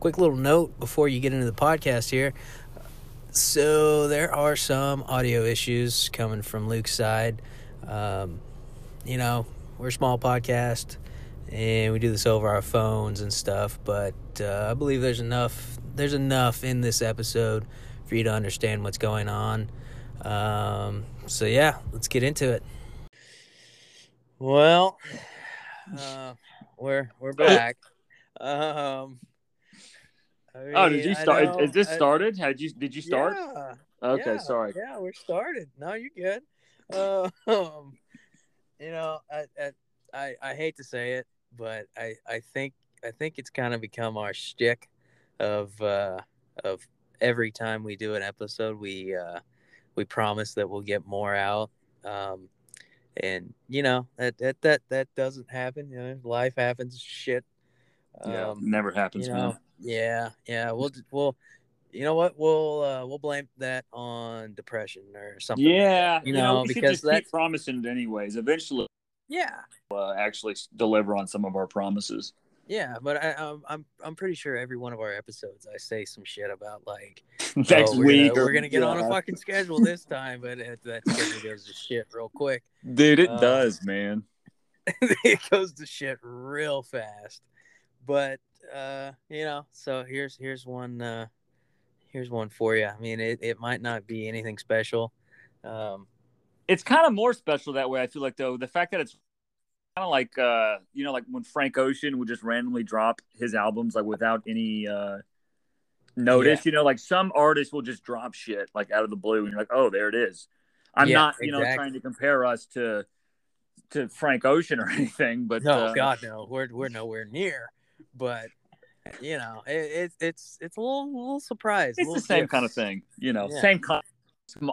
quick little note before you get into the podcast here. So there are some audio issues coming from Luke's side. Um, you know, we're a small podcast and we do this over our phones and stuff, but uh, I believe there's enough there's enough in this episode for you to understand what's going on. Um, so yeah, let's get into it. Well, uh, we're we're back. Um, I oh, did you start? know- Is this I- started? Had you? Did you start? Yeah, okay, yeah, sorry. Yeah, we're started. No, you're good. Uh, um, you know, I, I I I hate to say it, but I I think I think it's kind of become our shtick of uh of every time we do an episode, we uh we promise that we'll get more out. Um, and you know that that that that doesn't happen. You know, life happens. Shit. Yeah, Um, never happens, you know, yeah, yeah. We'll we'll, you know what? We'll uh, we'll blame that on depression or something. like Yeah, that, you you know, because that keep promising it anyways. Eventually, yeah, uh, actually deliver on some of our promises. Yeah. But I, I'm I'm I'm pretty sure every one of our episodes, I say some shit about like Next oh, we're week, gonna, or- we're gonna get on a fucking schedule this time, but it, that schedule goes to shit real quick. dude. It Uh, does, man. it goes to shit real fast. But uh, you know, so here's here's one uh here's one for you. I mean, it, it might not be anything special. Um, It's kind of more special that way. I feel like though the fact that it's kind of like uh you know like when Frank Ocean would just randomly drop his albums like without any uh notice. You know, like some artists will just drop shit like out of the blue, and you're like, oh, there it is. I'm Yeah, not you know trying to compare us to to Frank Ocean or anything, but no, uh, God, no, we're we're nowhere near. But you know, it, it it's it's a little little surprise. it's the same kind of thing. You know, Yeah. same kind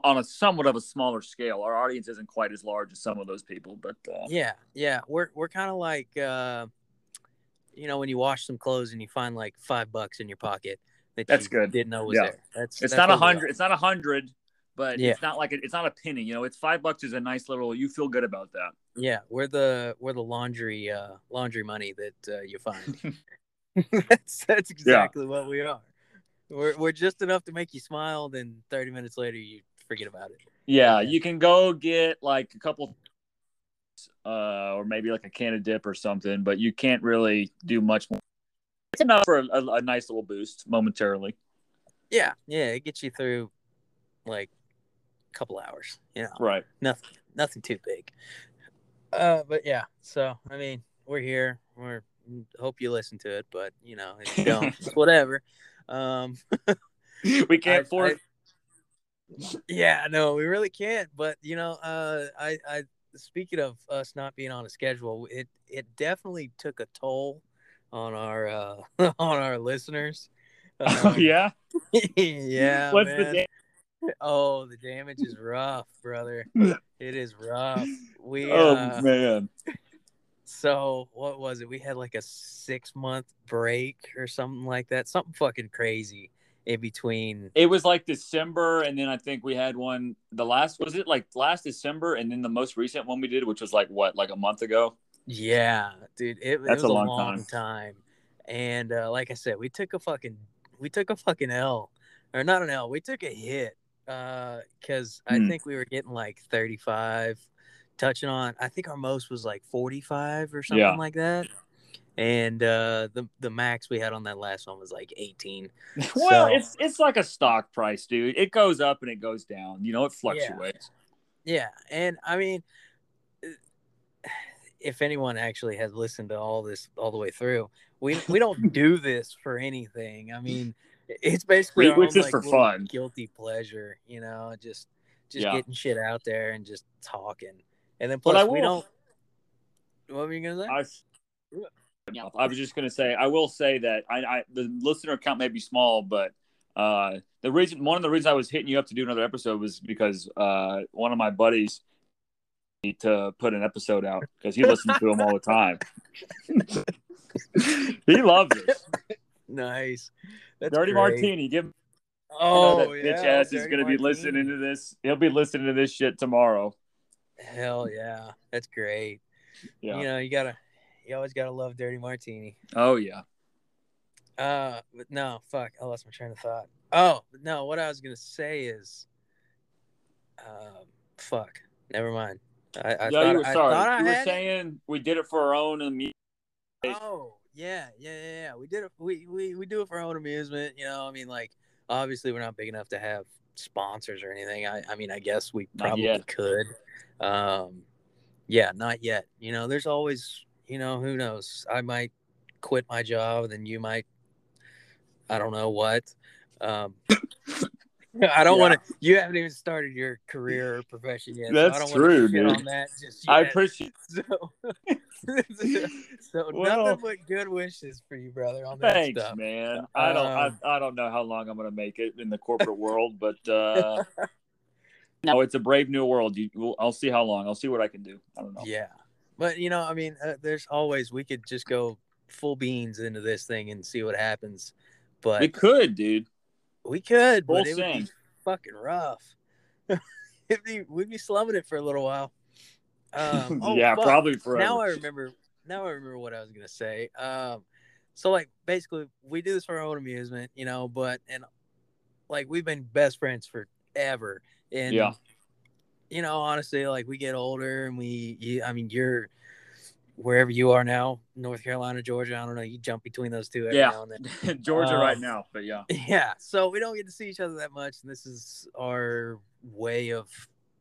on a somewhat of a smaller scale. Our audience isn't quite as large as some of those people, but uh, Yeah, yeah, we're we're kind of like uh, you know when you wash some clothes and you find like five bucks in your pocket that That's you good. didn't know was Yeah. there. That's it's that's not a what we are. hundred. It's not a hundred, but Yeah. it's not like a, it's not a penny. You know, it's five bucks is a nice little. You feel good about that. Yeah, we're the we're the laundry uh laundry money that uh, you find. that's that's exactly what we are. We're we're just enough to make you smile, then thirty minutes later you forget about it. Yeah, Yeah. you can go get like a couple, uh, or maybe like a can of dip or something, but you can't really do much more. It's enough for a, a, a nice little boost momentarily. Yeah, yeah, it gets you through like a couple hours. You know, Right. nothing nothing too big. Uh, but yeah, so I mean, we're here. We're hope you listen to it, but you know, if you don't, whatever. Um, We can't I- afford. I- yeah, no, we really can't. But you know, uh, I, I speaking of us not being on a schedule, it it definitely took a toll on our uh, on our listeners. oh Um, yeah. yeah. What's man. the da- Oh, the damage is rough, brother. It is rough. We Oh uh, man. So what was it? We had like a six month break or something like that. Something fucking crazy in between. It was like December, and then I think we had one. The last was it like last December, and then the most recent one we did, which was like what, like a month ago. Yeah, dude, it, it was a long long, time. time. And uh, like I said, we took a fucking we took a fucking L, or not an L. We took a hit because I Hmm. think we were getting like thirty five, touching on. I think our most was like forty five or something Yeah. like that. And uh, the the max we had on that last one was like eighteen. well, So- it's it's like a stock price, dude. It goes up and it goes down. You know, it fluctuates. Yeah, and I mean, if anyone actually has listened to all this all the way through, we we don't do this for anything. I mean, it's basically We- our it's own, just like, for fun. guilty pleasure, you know, just just Yeah. getting shit out there and just talking. And then But plus I we will- don't. What were you gonna say? I, I was just gonna say, I will say that I, I the listener count may be small, but uh, the reason one of the reasons I was hitting you up to do another episode was because uh, one of my buddies need to put an episode out because he listens to them all the time. he loves it. nice. That's Dirty great. Martini, give I know that Oh, bitch yeah, ass is gonna be listening to this. He'll be listening to this shit tomorrow. Hell yeah, that's great. Yeah. You know, you gotta, you always gotta love Dirty Martini. Oh yeah. Uh, but no, fuck, I lost my train of thought. Oh no, what I was gonna say is, um, fuck, never mind. I, I yeah, thought, you were I sorry. thought I you were had it. saying we did it for our own amusement. Oh yeah, yeah, yeah, yeah. We did it. We, we we do it for our own amusement. You know, I mean, like obviously we're not big enough to have sponsors or anything. I I mean, I guess we probably could. Um, yeah, not yet. You know, there's always you know who knows. I might quit my job, then you might. I don't know what. Um, I don't Yeah. want to. You haven't even started your career or profession yet. so That's I don't true, dude. On that just I appreciate. So, so Well- nothing but good wishes for you, brother, on that Thanks, stuff. man. I don't. Um, I, I don't know how long I'm gonna make it in the corporate world, but uh, no, it's a brave new world. You, we'll, I'll see how long. I'll see what I can do. I don't know. Yeah, but you know, I mean, uh, there's always we could just go full beans into this thing and see what happens, but We could, dude. We could, Full but it would be fucking rough. It'd be, we'd be slumming it for a little while. Um, oh, yeah, fuck. probably forever. Now I remember. Now I remember what I was gonna say. Um, so like basically, we do this for our own amusement, you know. But and like we've been best friends forever, and Yeah. you know, honestly, like we get older, and we, you, I mean, you're wherever you are now, North Carolina, Georgia. I don't know. You jump between those two every Yeah. now and then. Georgia right Um, now, but yeah. Yeah, so we don't get to see each other that much, and this is our way of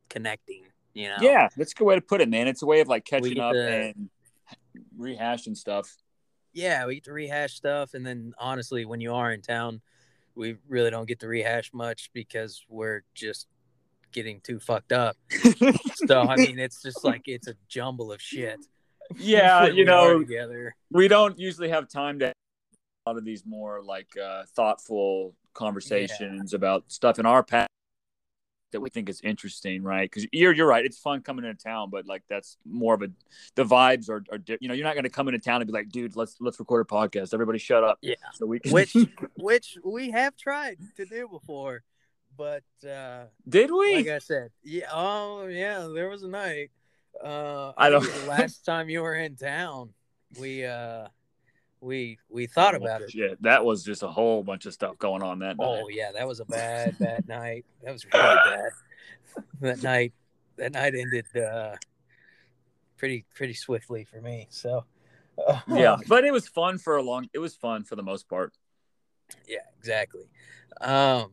connecting. You know. Yeah, that's a good way to put it, man. It's a way of like catching up to- and rehashing stuff. yeah, we get to rehash stuff, and then honestly, when you are in town, we really don't get to rehash much because we're just getting too fucked up. So I mean, it's just like it's a jumble of shit. Yeah, you know, together. we don't usually have time to have a lot of these more like uh, thoughtful conversations about stuff in our past that we think is interesting, right? Because you're you're right. It's fun coming into town, but like that's more of a the vibes are, are di- you know you're not going to come into town and be like, dude, let's let's record a podcast. Everybody, shut up. Yeah. So we can, Which which we have tried to do before, but uh did we? like I said, yeah, oh yeah, there was a night. Uh, I don't- last time you were in town, we uh, we we thought about it. Shit, that was just a whole bunch of stuff going on that night. Oh yeah, that was a bad bad night. That was really bad. That night, that night ended uh, pretty pretty swiftly for me. So uh, yeah, but it was fun for a long. It was fun for the most part. yeah, exactly. Um,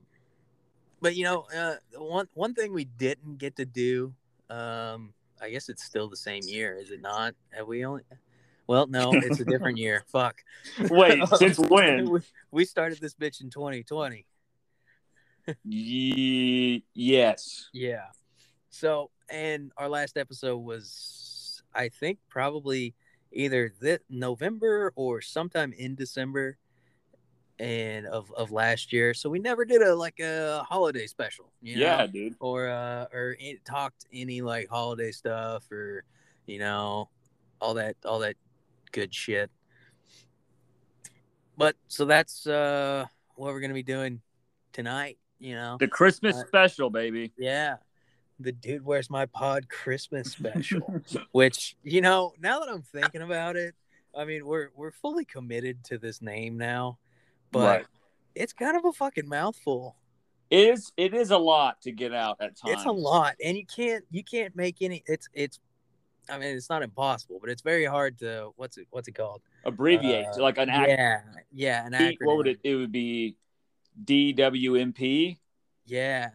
but you know, uh, one one thing we didn't get to do, um, I guess it's still the same year, is it not? Have we only? Well, no, it's a different year. Fuck. Wait, since when? we, started this bitch in 2020. Ye- yes. Yeah. So, and our last episode was, I think, probably either this November or sometime in December, and of of last year. So we never did a like a holiday special. You know? Yeah, dude. or uh or it talked any like holiday stuff or you know all that all that good shit but so that's uh what we're gonna be doing tonight you know The Christmas Uh, special, baby. yeah the dude where's my pod christmas special which you know now that i'm thinking about it i mean we're we're fully committed to this name now but Right. it's kind of a fucking mouthful It is it is a lot to get out at times. it's a lot and you can't you can't make any it's it's i mean it's not impossible but it's very hard to what's it what's it called Abbreviate Uh, like an act. yeah yeah an acronym What would it? It would be DWMP. yeah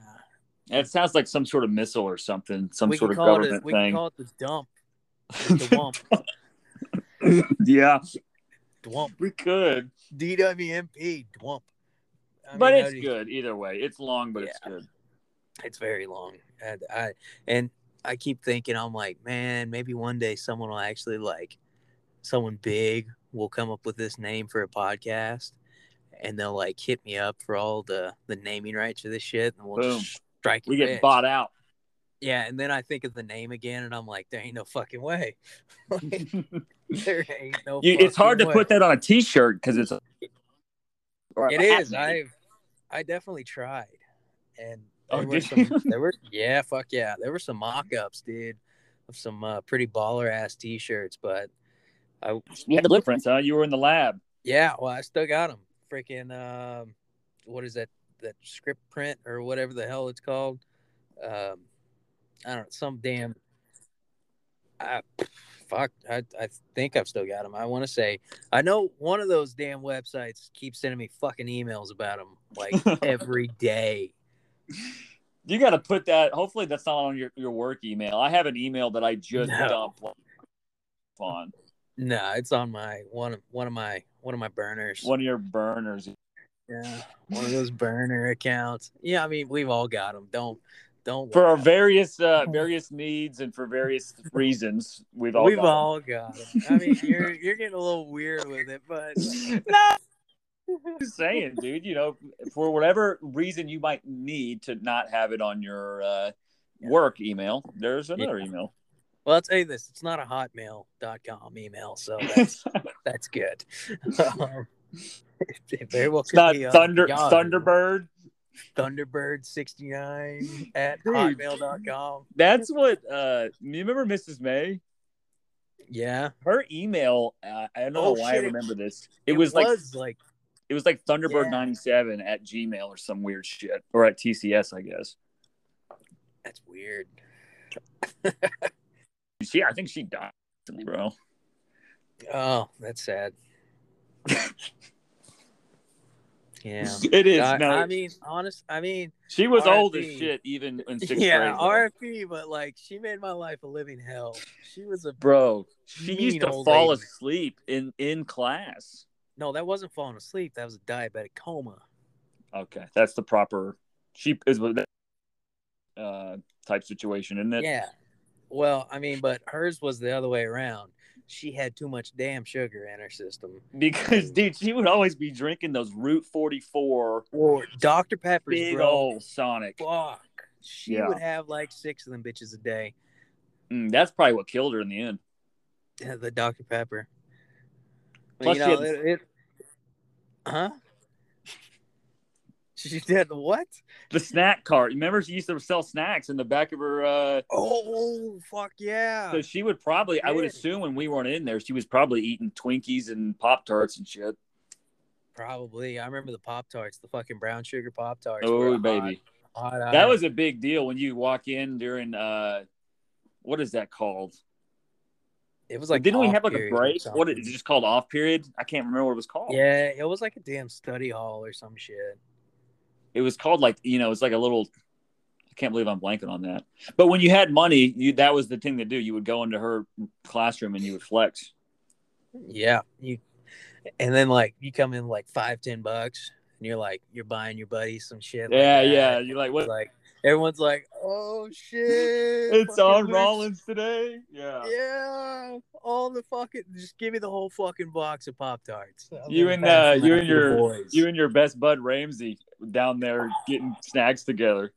It sounds like some sort of missile or something, some we sort of it government we thing. can call it the dump the wump yeah, dwump we could, dwmp dwump I but mean, it's you- good either way. It's long, but it's good. it's very long and i and i keep thinking i'm like man maybe one day someone will actually like someone big will come up with this name for a podcast and they'll like hit me up for all the the naming rights for this shit and we'll Boom. just strike We get rich. bought out. yeah and then i think of the name again and i'm like there ain't no fucking way Like, there ain't no You, it's hard to way. put that on a T-shirt because it's. A, or it a is i've I definitely tried, and Oh, there were some. There were yeah, fuck yeah, there were some mock-ups, dude, of some uh, pretty baller ass T-shirts, but I You had the blueprints, huh? You were in the lab. yeah, well, I still got them. Freaking um, what is that? That script print or whatever the hell it's called. Um, I don't know, some damn. I, fuck, I, I think I've still got them. I want to say I know one of those damn websites keeps sending me fucking emails about them like every day. You got to put that. Hopefully, that's not on your, your work email. I have an email that I just No. dumped on No, it's on my one of one of my one of my burners. one of your burners. Yeah, one of those burner accounts. Yeah, I mean we've all got them. Don't don't For our various uh, various needs and for various reasons, we've all we've got 'em. all got them. I mean you're you're getting a little weird with it, but no, just saying, dude. You know, for whatever reason you might need to not have it on your uh, work email, there's another email. well I'll tell you this: it's not a hotmail.com email, so that's that's good. Um, it very well It's could not be, uh, Thunder Yahoo. Thunderbird. Thunderbird69 at Dude. hotmail.com. That's what. uh You remember Mrs. May? Yeah. Her email. Uh, I don't know Oh, why I shit, it- remember this. It, was, like like it was like Thunderbird Yeah. ninety seven at Gmail or some weird shit, or at TCS, I guess. that's weird. She, I think she died, bro. Oh, that's sad. yeah. It is. I, no, I mean, honest. I mean, she was old as shit, even in sixth yeah, grade. though. RFP, but like, she made my life a living hell. She was a bro. She used to fall lady. asleep in in class. no, that wasn't falling asleep. That was a diabetic coma. Okay, that's the proper. She is with that uh, type situation, isn't it? Yeah. Well, I mean, but hers was the other way around. She had too much damn sugar in her system. Because dude, she would always be drinking those Route Forty Four Or Dr. Pepper's, big bro. old Sonic. Fuck. She Yeah. would have like six of them bitches a day. Mm, that's probably what killed her in the end. Yeah, the Dr. Pepper. Plus you know, had- it, it, huh? She did what? The snack cart. Remember, she used to sell snacks in the back of her. uh Oh, fuck yeah. So she would probably, I would assume, when we weren't in there, she was probably eating Twinkies and Pop Tarts and shit. Probably. I remember the Pop Tarts, the fucking brown sugar Pop Tarts. Oh baby. That was a big deal when you walk in during uh what is that called? It was like Didn't we have like a break? What is it just called off period? I can't remember what it was called. Yeah, it was like a damn study hall or some shit. It was called like you know, it's like a little I can't believe I'm blanking on that. But when you had money, you that was the thing to do. You would go into her classroom and you would flex. Yeah, you, and then like you come in like five, ten bucks, and you're like you're buying your buddies some shit. Yeah, that. yeah. You're like, what Like everyone's like, oh shit, it's on Rollins today. Yeah. Yeah, all the fucking just give me the whole fucking box of Pop Tarts. You and uh you and your you and your best bud Ramsey down there getting snacks together.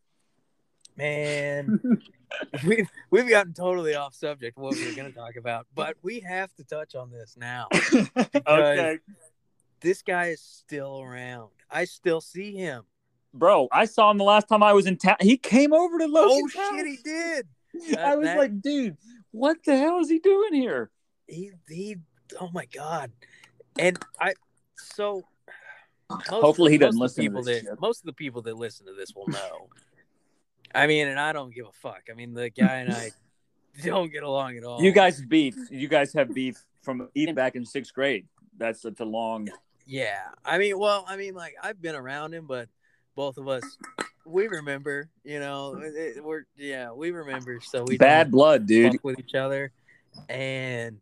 man, we've we've gotten totally off subject what we were gonna talk about, but we have to touch on this now. okay. This guy is still around. I still see him. Bro, I saw him the last time I was in town. He came over to look. Oh Logan's shit, he house. did. I was that- like, dude, what the hell is he doing here? He he. Oh my god. And I so. most- Hopefully he doesn't most of the listen to people this that shit. most of the people that listen to this will know. I mean, and I don't give a fuck. I mean, the guy and I don't get along at all. You guys beef. You guys have beef from even back in sixth grade. That's such a long. Yeah. I mean, well, I mean, like I've been around him, but both of us, we remember. You know, it- we're yeah, we remember. So we Bad blood, dude. with each other, and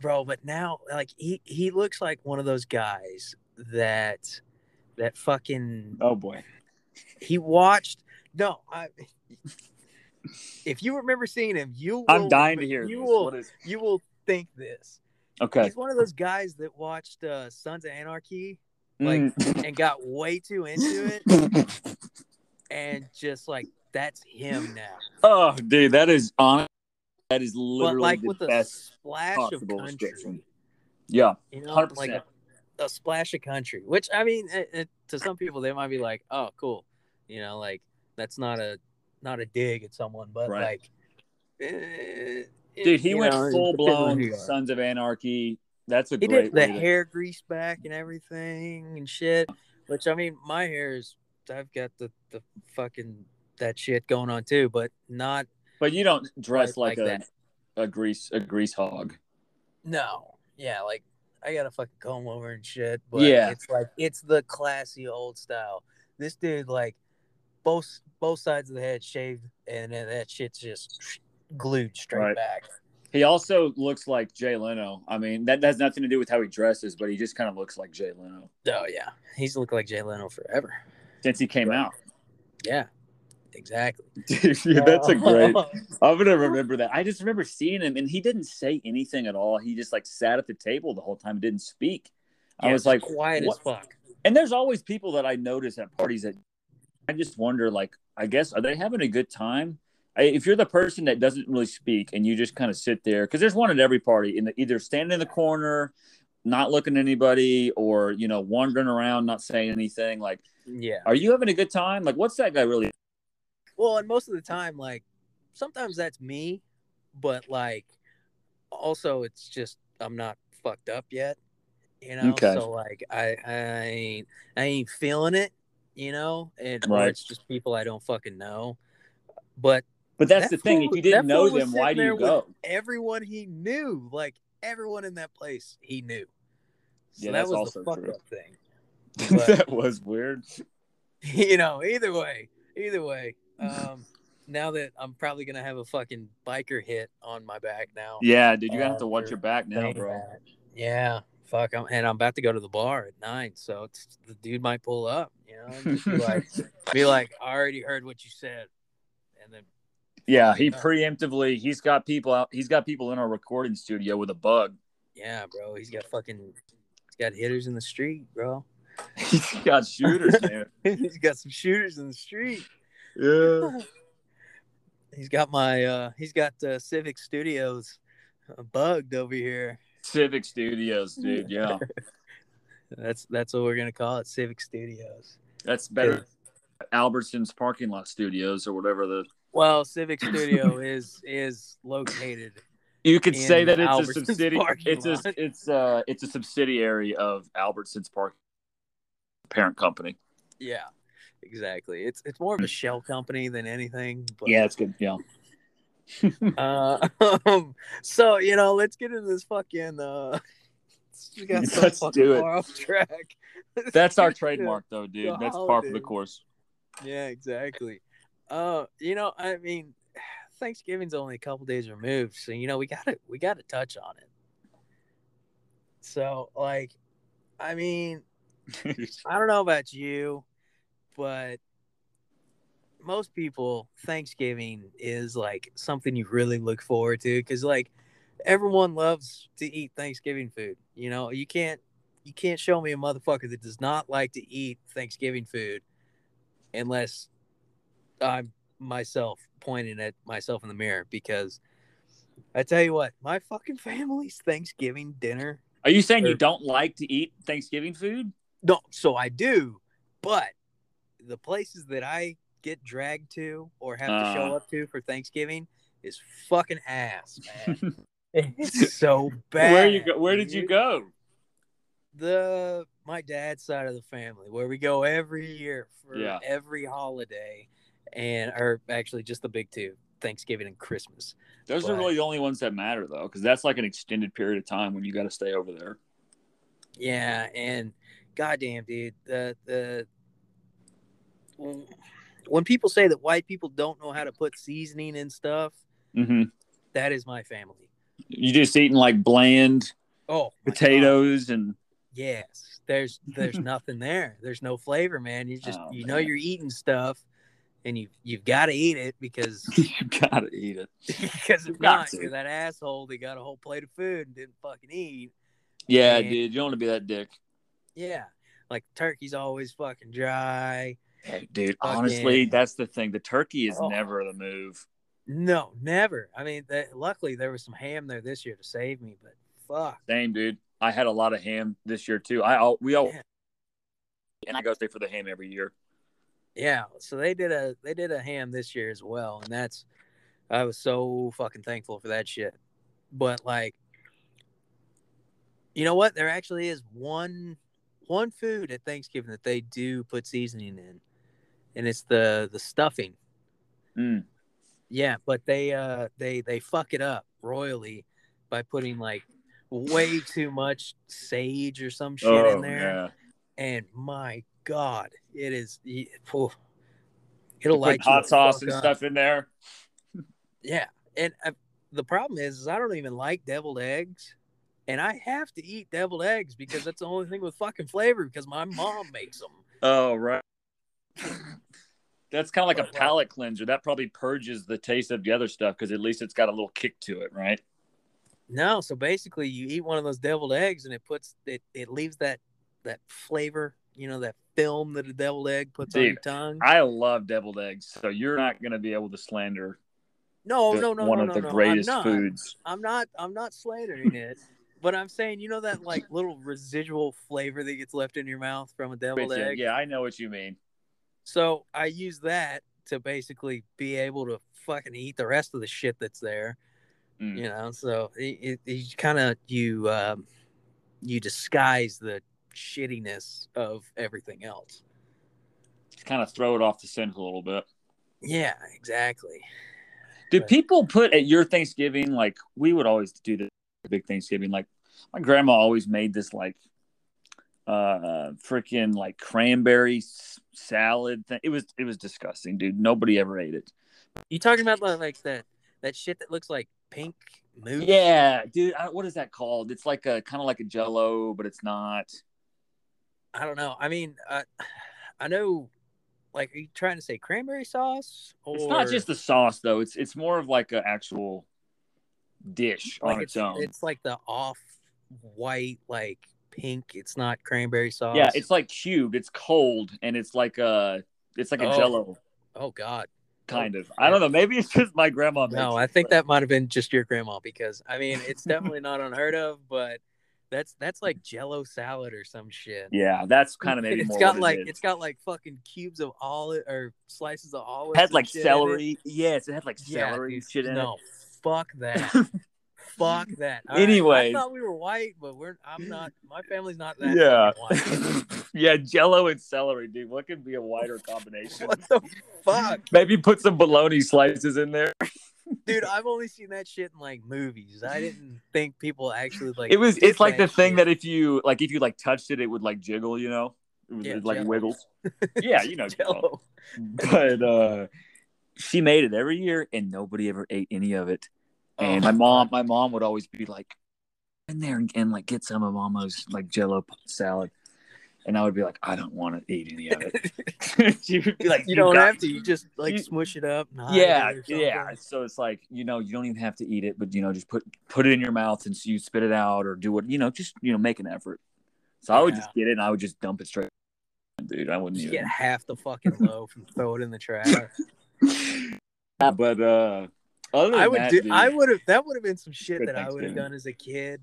bro, but now like he he looks like one of those guys that that fucking Oh boy. he watched. No, I. If you remember seeing him, you. I'm dying to hear You this. will. Is- You will think this. Okay. He's one of those guys that watched uh, Sons of Anarchy like Mm. and got way too into it, and just like that's him now. oh, dude, that is on. That is But literally like the with a best splash of country. Yeah, you know, hundred like percent. a splash of country, which I mean, it, it, to some people they might be like, "Oh, cool," you know, like that's not a not a dig at someone, but Right. like, eh, Dude, he went know, full depends on who blown. Sons of Anarchy. That's a He great did the to- hair grease back and everything and shit. Which I mean, my hair is I've got the the fucking that shit going on too, but not But you don't dress like, like a, that. a grease a grease hog. no. Yeah, like I got a fucking comb over and shit, but Yeah. it's like it's the classy old style. This dude like both both sides of the head shaved, and then that shit's just glued straight Right. back. He also looks like Jay Leno. I mean, that has nothing to do with how he dresses, but he just kind of looks like Jay Leno Oh yeah, he's looked like Jay Leno forever. since he came out. Yeah, exactly. Dude, yeah, that's a great. Oh. I'm gonna remember that. I just remember seeing him, and he didn't say anything at all. He just like sat at the table the whole time, and didn't speak. I was like, quiet what? as fuck. and there's always people that I notice at parties that I just wonder, like, I guess are they having a good time? I, if you're the person that doesn't really speak and you just kind of sit there, because there's one at every party, in the, either standing in the corner, not looking at anybody, or you know, wandering around, not saying anything. Like, Yeah. are you having a good time? Like, what's that guy really? Well, and most of the time, like sometimes that's me, but like also it's just I'm not fucked up yet, you know. Okay. So like I I ain't I ain't feeling it, you know, and Right. it's just people I don't fucking know. But But that's That the thing. fool- if you didn't know them, why do you go? everyone he knew, like everyone in that place, he knew. So Yeah, that was also the fucked up thing. But- that was weird. you know, either way, either way. Um, now that I'm probably gonna have a fucking biker hit on my back now. Yeah, dude, you gotta have to Uh, watch your back now, bro. that. Yeah, fuck. I'm, and I'm about to go to the bar at nine, so it's, the dude might pull up. You know, just be like, be like, I already heard what you said, and then Yeah, he preemptively he's got people out. He's got people in our recording studio with a bug. yeah, bro, he's got fucking, he's got hitters in the street, bro. He's got shooters, man. he's got some shooters in the street. Yeah. He's got my, uh, he's got uh, Civic Studios uh, bugged over here. Civic Studios, dude. Yeah, That's that's what we're gonna call it, Civic Studios. that's better. Albertson's parking lot studios or whatever the. Well, Civic Studio is is located. You could say that it's a subsidiary. It's a it's uh it's a subsidiary of Albertson's park parent company. Yeah, exactly. It's it's more of a shell company than anything. But, Yeah, it's good. Yeah. Uh, so you know, let's get into this fucking. Uh, we got so Let's fucking do it. far off track. That's our trademark, though, dude. That's par for the course. Yeah, exactly. Uh, you know, I mean, Thanksgiving's only a couple days removed, so you know we gotta we gotta touch on it. So, like, I mean, I don't know about you, but most people Thanksgiving is like something you really look forward to because like everyone loves to eat Thanksgiving food. You know, you can't you can't show me a motherfucker that does not like to eat Thanksgiving food unless I'm myself pointing at myself in the mirror because I tell you what, my fucking family's Thanksgiving dinner Are you saying you don't like to eat Thanksgiving food? No, so I do, but the places that I get dragged to or have to show Uh. up to for Thanksgiving is fucking ass, man. it's so bad. where you go? Where did you go? The my dad's side of the family, where we go every year for Yeah. every holiday, and or actually just the big two, Thanksgiving and Christmas. Those are really the only ones that matter, though, because that's like an extended period of time when you got to stay over there. Yeah, and goddamn, dude, the the when people say that white people don't know how to put seasoning and stuff, hmm that is my family. You just eating like bland Oh, God. potatoes and Yes, there's there's nothing there. There's no flavor, man. You just Oh, you know you're eating stuff, and you you've got to eat it because you've gotta eat it. because if got not, you're that asshole that got a whole plate of food and didn't fucking eat. Yeah, And- dude, you don't want to be that dick. Yeah, like turkey's always fucking dry. Hey, dude, Fucking- honestly, that's the thing. The turkey is Oh. never the move. No, never. I mean, that, luckily there was some ham there this year to save me, but fuck. Same, dude. I had a lot of ham this year too. I all we all Yeah. and I go stay for the ham every year. Yeah, so they did a they did a ham this year as well, and that's I was so fucking thankful for that shit. But like, you know what? There actually is one one food at Thanksgiving that they do put seasoning in, and it's the the stuffing. Mm. Yeah, but they uh they they fuck it up royally by putting like way too much sage or some shit Oh, in there and my god, it is. phew. It'll you hot sauce and up. stuff in there. Yeah, and uh, the problem is, is I don't even like deviled eggs, and I have to eat deviled eggs because that's the only thing with fucking flavor because my mom makes them. Oh right. That's kind of like a But, like- palate cleanser. That probably purges the taste of the other stuff because at least it's got a little kick to it, right? No, so basically, you eat one of those deviled eggs, and it puts it it leaves that that flavor, you know, that film that a deviled egg puts on your tongue. I love deviled eggs, so you're not going to be able to slander no, the- no, no, one no, of no, the no, greatest I'm foods. I'm not I'm not slandering it, but I'm saying you know that like little residual flavor that gets left in your mouth from a deviled egg. yeah, I know what you mean. So I use that to basically be able to fucking eat the rest of the shit that's there. Mm. You know, so it, it, you kind of you um, you disguise the shittiness of everything else. Just kind of throw it off the scent a little bit. Yeah, exactly. Do But- people put at your Thanksgiving like we would always do the big Thanksgiving? Like my grandma always made this like uh freaking like cranberry s- salad thing. It was it was disgusting, dude. Nobody ever ate it. You talking about like, like that that shit that looks like pink mousse? Yeah, dude. I, what is that called? It's like a kind of like a Jello, but it's not. I don't know. I mean, uh, I know. Like, are you trying to say cranberry sauce? Or It's not just the sauce though. It's it's more of like an actual dish like on it's, its own. it's like the off white, like pink. It's not cranberry sauce. yeah, it's like cubed. It's cold and it's like a it's like a Oh. Jello oh god. kind of. I don't know. Maybe it's just my grandma. No, I think but- that might have been just your grandma because I mean it's definitely not unheard of, but that's that's like Jello salad or some shit. Yeah, that's kind of maybe it's more. got like it it's got like fucking cubes of olive or slices of olive. It had like celery. Yes, it had like Yeah, celery dude, shit in no, fuck that. fuck that. Anyway, Anyways. I thought we were white, but we're. I'm not. My family's not that. Yeah. white. yeah, Jello and celery, dude. What could be a wider combination? what the fuck, Maybe put some bologna slices in there. Dude? I've only seen that shit in like movies. I didn't think people actually like. It was. It's like the thing shit. that if you like, if you like touched it, it would like jiggle. You know, it was Yeah, like Jell-O. wiggles. Yeah, you know, Jello. Jello. But uh, she made it every year, and nobody ever ate any of it. And Oh, my mom, my mom would always be like, "In there and, and like get some of Mama's like Jello salad," and I would be like, "I don't want to eat any of it." she would be like, You don't have to. You just like you- smush it up. Yeah, it yeah. So it's like you know you don't even have to eat it, but you know just put put it in your mouth and so you spit it out or do what you know just you know make an effort. So I would just get it and I would just dump it straight. Dude, I wouldn't Just even. get half the fucking loaf and throw it in the trash. but uh, other than I would that, do. dude, I would have. That would have been some shit that I would have done as a kid,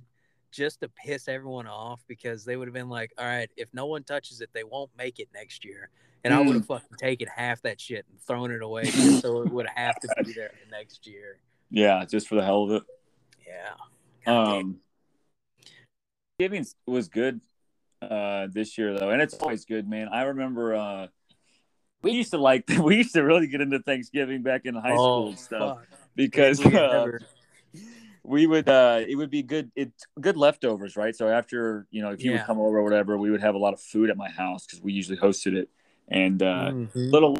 just to piss everyone off because they would have been like, "All right, if no one touches it, they won't make it next year." And I would Mm. have fucking taken half that shit and thrown it away just so it would have to be there the next year. yeah, just for the hell of it. Yeah. God. Um, Thanksgiving was good uh, this year though, and it's always good, man. I remember uh, we used to like we used to really get into Thanksgiving back in high school oh, and stuff fuck. because uh, never- we would uh, it would be good it's good leftovers, right? So after you know if you Yeah. would come over or whatever, we would have a lot of food at my house because we usually hosted it, and uh, Mhm. little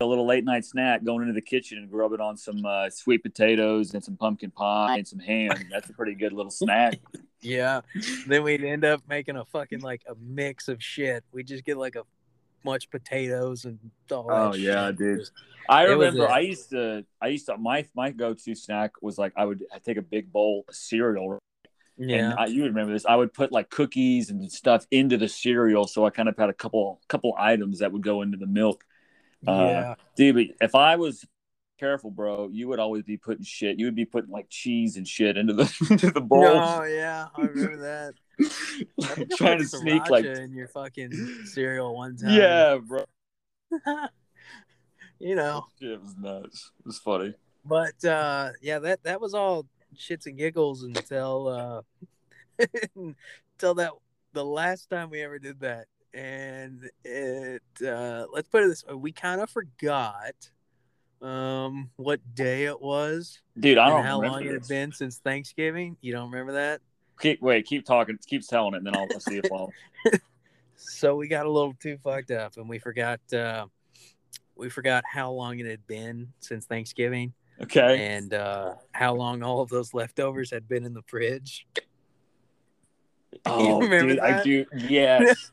a little late night snack going into the kitchen and grubbing on some uh, sweet potatoes and some pumpkin pie and some ham. That's a pretty good little snack. Yeah. Then we'd end up making a fucking like a mix of shit. We just get like a much potatoes and all that Oh, yeah, shit. dude. I It remember a- I used to I used to my my go to snack was like I would I'd take a big bowl of cereal Yeah. and I, you remember this I would put like cookies and stuff into the cereal so I kind of had a couple couple items that would go into the milk. Uh, yeah. Dude, but if I was careful, bro, you would always be putting shit. You would be putting like cheese and shit into the into the bowl. Oh yeah, I remember that. I think I trying to sneak like in your fucking cereal one time. yeah, bro. you know. It was nuts. It was funny. But uh yeah, that that was all shits and giggles until uh until that the last time we ever did that. And it uh let's put it this way, we kind of forgot um what day it was Dude, I don't and how long it had been since Thanksgiving. You don't remember that? Keep wait, keep talking, keep telling it, and then I'll, I'll see if I'll. So we got a little too fucked up and we forgot uh we forgot how long it had been since Thanksgiving Okay. and uh how long all of those leftovers had been in the fridge. Oh, dude, I do. Yes,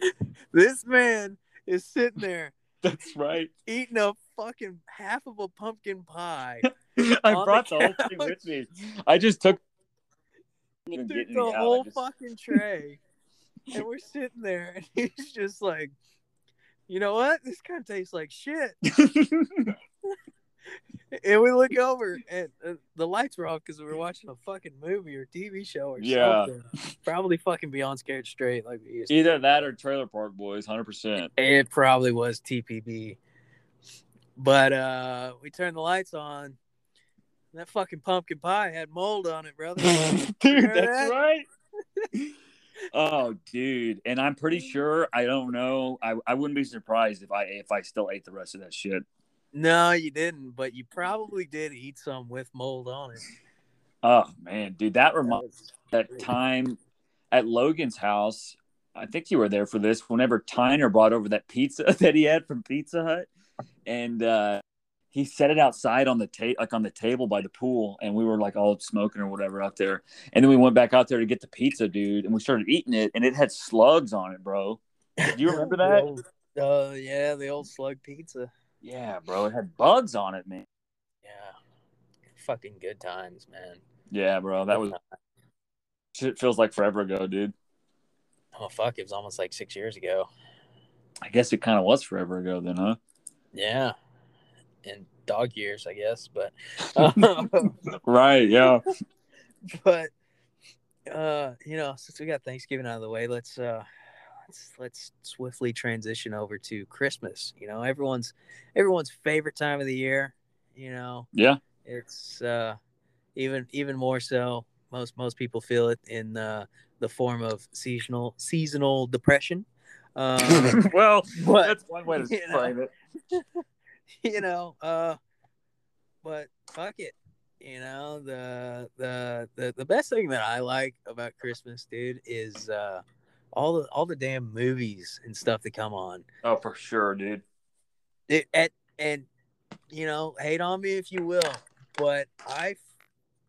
This man is sitting there that's right. eating a fucking half of a pumpkin pie. I brought the the whole thing with me. I just took. Took the whole just- fucking tray. and we're sitting there and he's just like, you know what? This kind of tastes like shit. And we look over and uh, the lights were off because we were watching a fucking movie or TV show or Yeah. something. Probably fucking Beyond Scared Straight like we used to. Either that or Trailer Park Boys, hundred percent. It probably was TPB. But uh we turned the lights on. And That fucking pumpkin pie had mold on it, brother. Dude, that's that? right. oh, dude, and I'm pretty sure. I don't know. I, I wouldn't be surprised if I if I still ate the rest of that shit. no, you didn't, but you probably did eat some with mold on it. Oh man, dude, that reminds That was- that time at Logan's house. I think you were there for this. Whenever Tyner brought over that pizza that he had from Pizza Hut, and uh, he set it outside on the ta- like on the table by the pool, and we were like all smoking or whatever out there. And then we went back out there to get the pizza, dude, and we started eating it, and it had slugs on it, bro. Do you remember that? old- Uh, yeah, the old slug pizza. Yeah, bro, it had bugs on it, man. Yeah, fucking good times, man. Yeah, bro, that was shit. Feels like forever ago, dude. Oh fuck! It was almost like six years ago. I guess it kind of was forever ago, then, huh? Yeah, in dog years, I guess. But, um, Right. Yeah. but uh, you know, since we got Thanksgiving out of the way, let's uh, let's let's swiftly transition over to Christmas. You know, everyone's everyone's favorite time of the year. You know, Yeah. it's uh, even even more so. Most most people feel it in uh, the form of seasonal seasonal depression. Um, well, but that's one way to frame it. you know, uh, but fuck it. You know, the, the the the best thing that I like about Christmas, dude, is uh all the all the damn movies and stuff that come on. Oh, for sure, dude. It, at, and you know, hate on me if you will, but I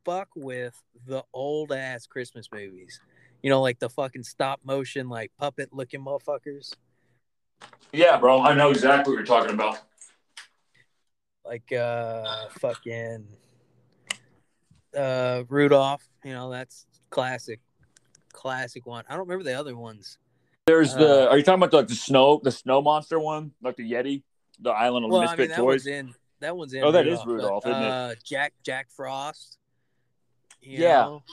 fuck with the old ass Christmas movies. You know, like the fucking stop motion, like puppet looking motherfuckers. Yeah, bro. I know exactly what you're talking about. Like uh fucking uh Rudolph, you know, that's classic classic one. I don't remember the other ones. There's the. Uh, Are you talking about like the snow, the snow monster one, like the Yeti, the Island of Well, I Misfit mean that Toys? one's in that one's in Oh, that is but, Rudolph, isn't it? uh Jack Jack Frost. you Yeah. know,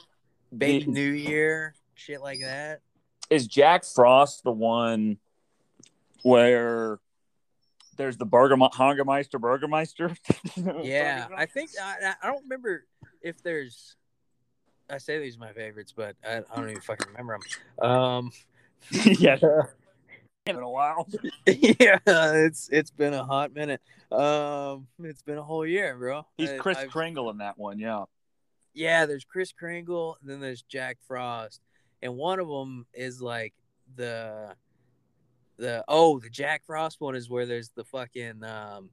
Baby The- New Year, shit like that. Is Jack Frost the one where there's the Burger Hungermeister Burgermeister? Yeah, I think I, I don't remember if there's. I say these are my favorites, but I, I don't even fucking remember them. Um, yeah. In a while. yeah, it's it's been a hot minute. Um, it's been a whole year, bro. He's Kris I've- Kringle in that one. Yeah. Yeah, there's Kris Kringle, and then there's Jack Frost, and one of them is like the the oh the Jack Frost one is where there's the fucking um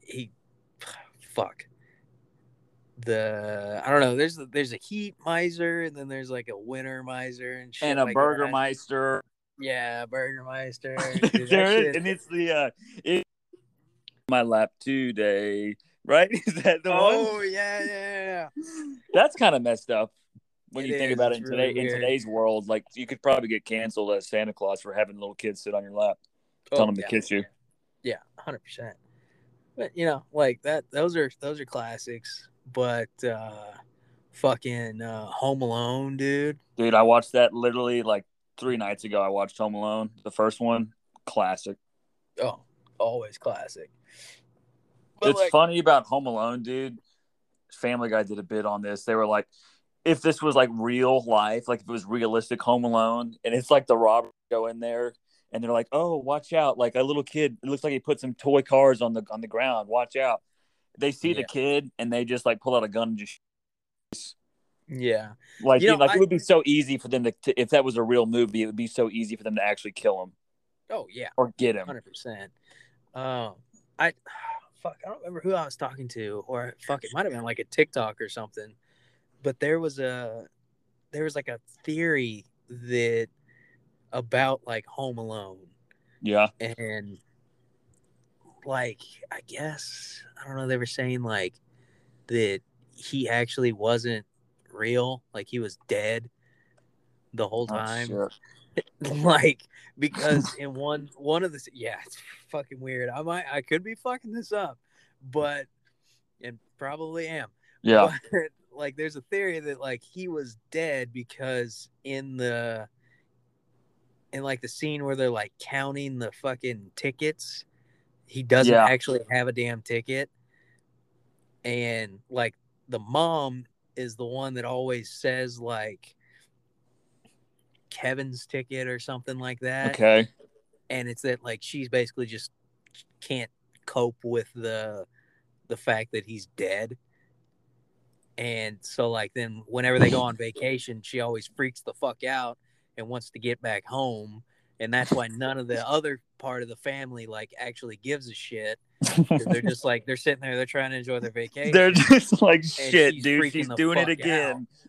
he fuck the I don't know there's there's a heat miser and then there's like a winter miser and shit And a like that. Burgermeister. yeah Burgermeister Dude, that there it and it's the uh, it, my lap today, right? Is that the oh one? yeah yeah yeah That's kind of messed up when It you think is, about it in today in today's world. Like you could probably get canceled as Santa Claus for having little kids sit on your lap, Oh, telling them yeah. to kiss you. Yeah, hundred percent. But you know, like that. Those are those are classics. But uh fucking uh, Home Alone, dude. Dude, I watched that literally like three nights ago. I watched Home Alone, the first one, classic. Oh, always classic. But it's like, funny about Home Alone, dude. Family Guy did a bit on this. They were like, if this was like real life, like if it was realistic Home Alone, and it's like the robbers go in there and they're like, "Oh, watch out!" Like a little kid, it looks like he put some toy cars on the on the ground. Watch out! They see yeah. the kid and they just like pull out a gun and just. Yeah, like you know, like I, it would be so easy for them to, to, if that was a real movie, it would be so easy for them to actually kill him. Oh yeah, or get him. Hundred percent. Um, I fuck, I don't remember who I was talking to, or fuck, it might have been like a TikTok or something. But there was a there was like a theory that about like Home Alone. Yeah. And like I guess I don't know, they were saying like that he actually wasn't real, like he was dead the whole time. Oh, like because in one one of the yeah, it's fucking weird. I might I could be fucking this up, but and probably am. Yeah. But, like there's a theory that like he was dead because in the in like the scene where they're like counting the fucking tickets, he doesn't yeah. actually have a damn ticket. And like the mom is the one that always says like Kevin's ticket or something like that. Okay. And it's that like she's basically just can't cope with the the fact that he's dead. And so like then whenever they go on vacation, she always freaks the fuck out and wants to get back home. And that's why none of the other part of the family like actually gives a shit. They're just like they're sitting there, they're trying to enjoy their vacation. They're just like shit, she's dude. She's doing it again. Out.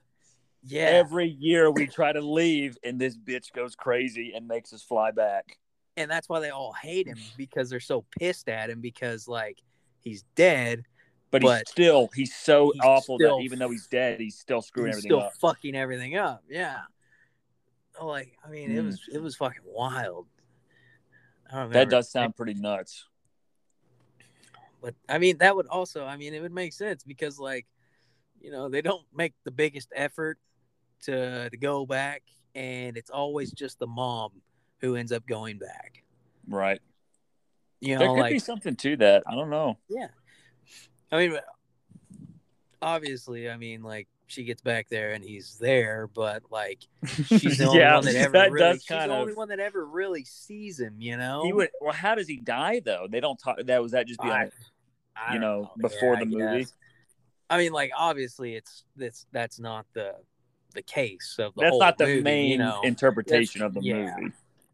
Yeah. Every year we try to leave and this bitch goes crazy and makes us fly back. And that's why they all hate him because they're so pissed at him because like he's dead. But, but he's still he's so he's awful still, that even though he's dead, he's still screwing he's everything still up. fucking everything up. Yeah. Like I mean, mm. it was it was fucking wild. That does sound pretty nuts. But I mean, that would also I mean, it would make sense because like, you know, they don't make the biggest effort to to go back, and it's always just the mom who ends up going back. Right. You know, there could like, be something to that. I don't know. Yeah. I mean, obviously, I mean, like she gets back there and he's there, but like she's the only yeah, one that ever that really, she's the only one that ever really sees him. You know. He would. Well, how does he die though? They don't talk. That was that just be I, I you know, know, before yeah, the movie. Guess. I mean, like obviously, it's that's that's not the the case of the that's not the movie, main you know? interpretation that's, of the yeah. movie.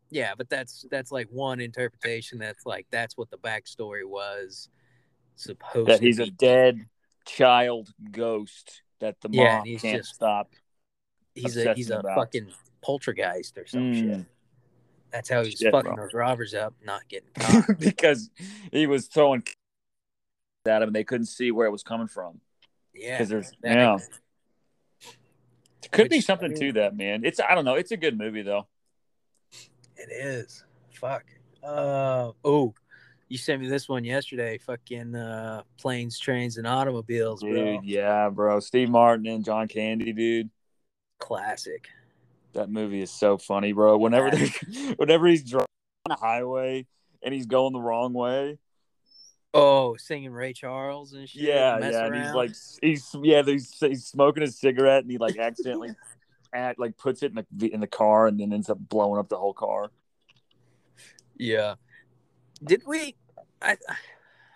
Yeah, but that's that's like one interpretation. That's like that's what the backstory was supposed. That he's be. a dead child ghost that the yeah, mom can't just, stop. He's a he's a about. fucking poltergeist or some mm. shit. That's how he's shit, fucking bro. those robbers up, not getting caught because he was throwing at him and they couldn't see where it was coming from. Yeah, because there's yeah. Could Which, be something I mean, to that, man. It's I don't know. It's a good movie though. It is. Fuck. Uh oh. You sent me this one yesterday. Fucking uh planes, trains, and automobiles, dude, bro. Yeah, bro. Steve Martin and John Candy, dude. Classic. That movie is so funny, bro. Whenever they whenever he's driving on a highway and he's going the wrong way. Oh, singing Ray Charles and shit. Yeah, and yeah. And he's like, he's yeah, he's, he's smoking a cigarette and he like accidentally at like puts it in the in the car and then ends up blowing up the whole car. Yeah. Did we? I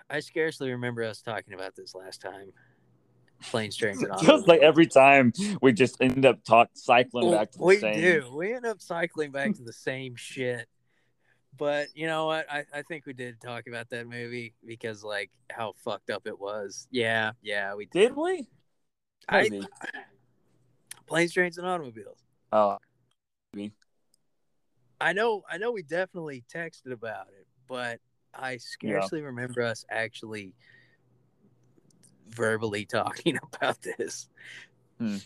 I scarcely remember us talking about this last time. Planes, trains, and Just like every time we just end up talk cycling back to the we same. We do. We end up cycling back to the same shit. But you know what? I, I think we did talk about that movie because like how fucked up it was. Yeah, yeah, we did. Did we? Maybe. I, planes, trains, and automobiles. Oh, maybe. I know. I know. We definitely texted about it, but I scarcely yeah. remember us actually verbally talking about this. Hmm.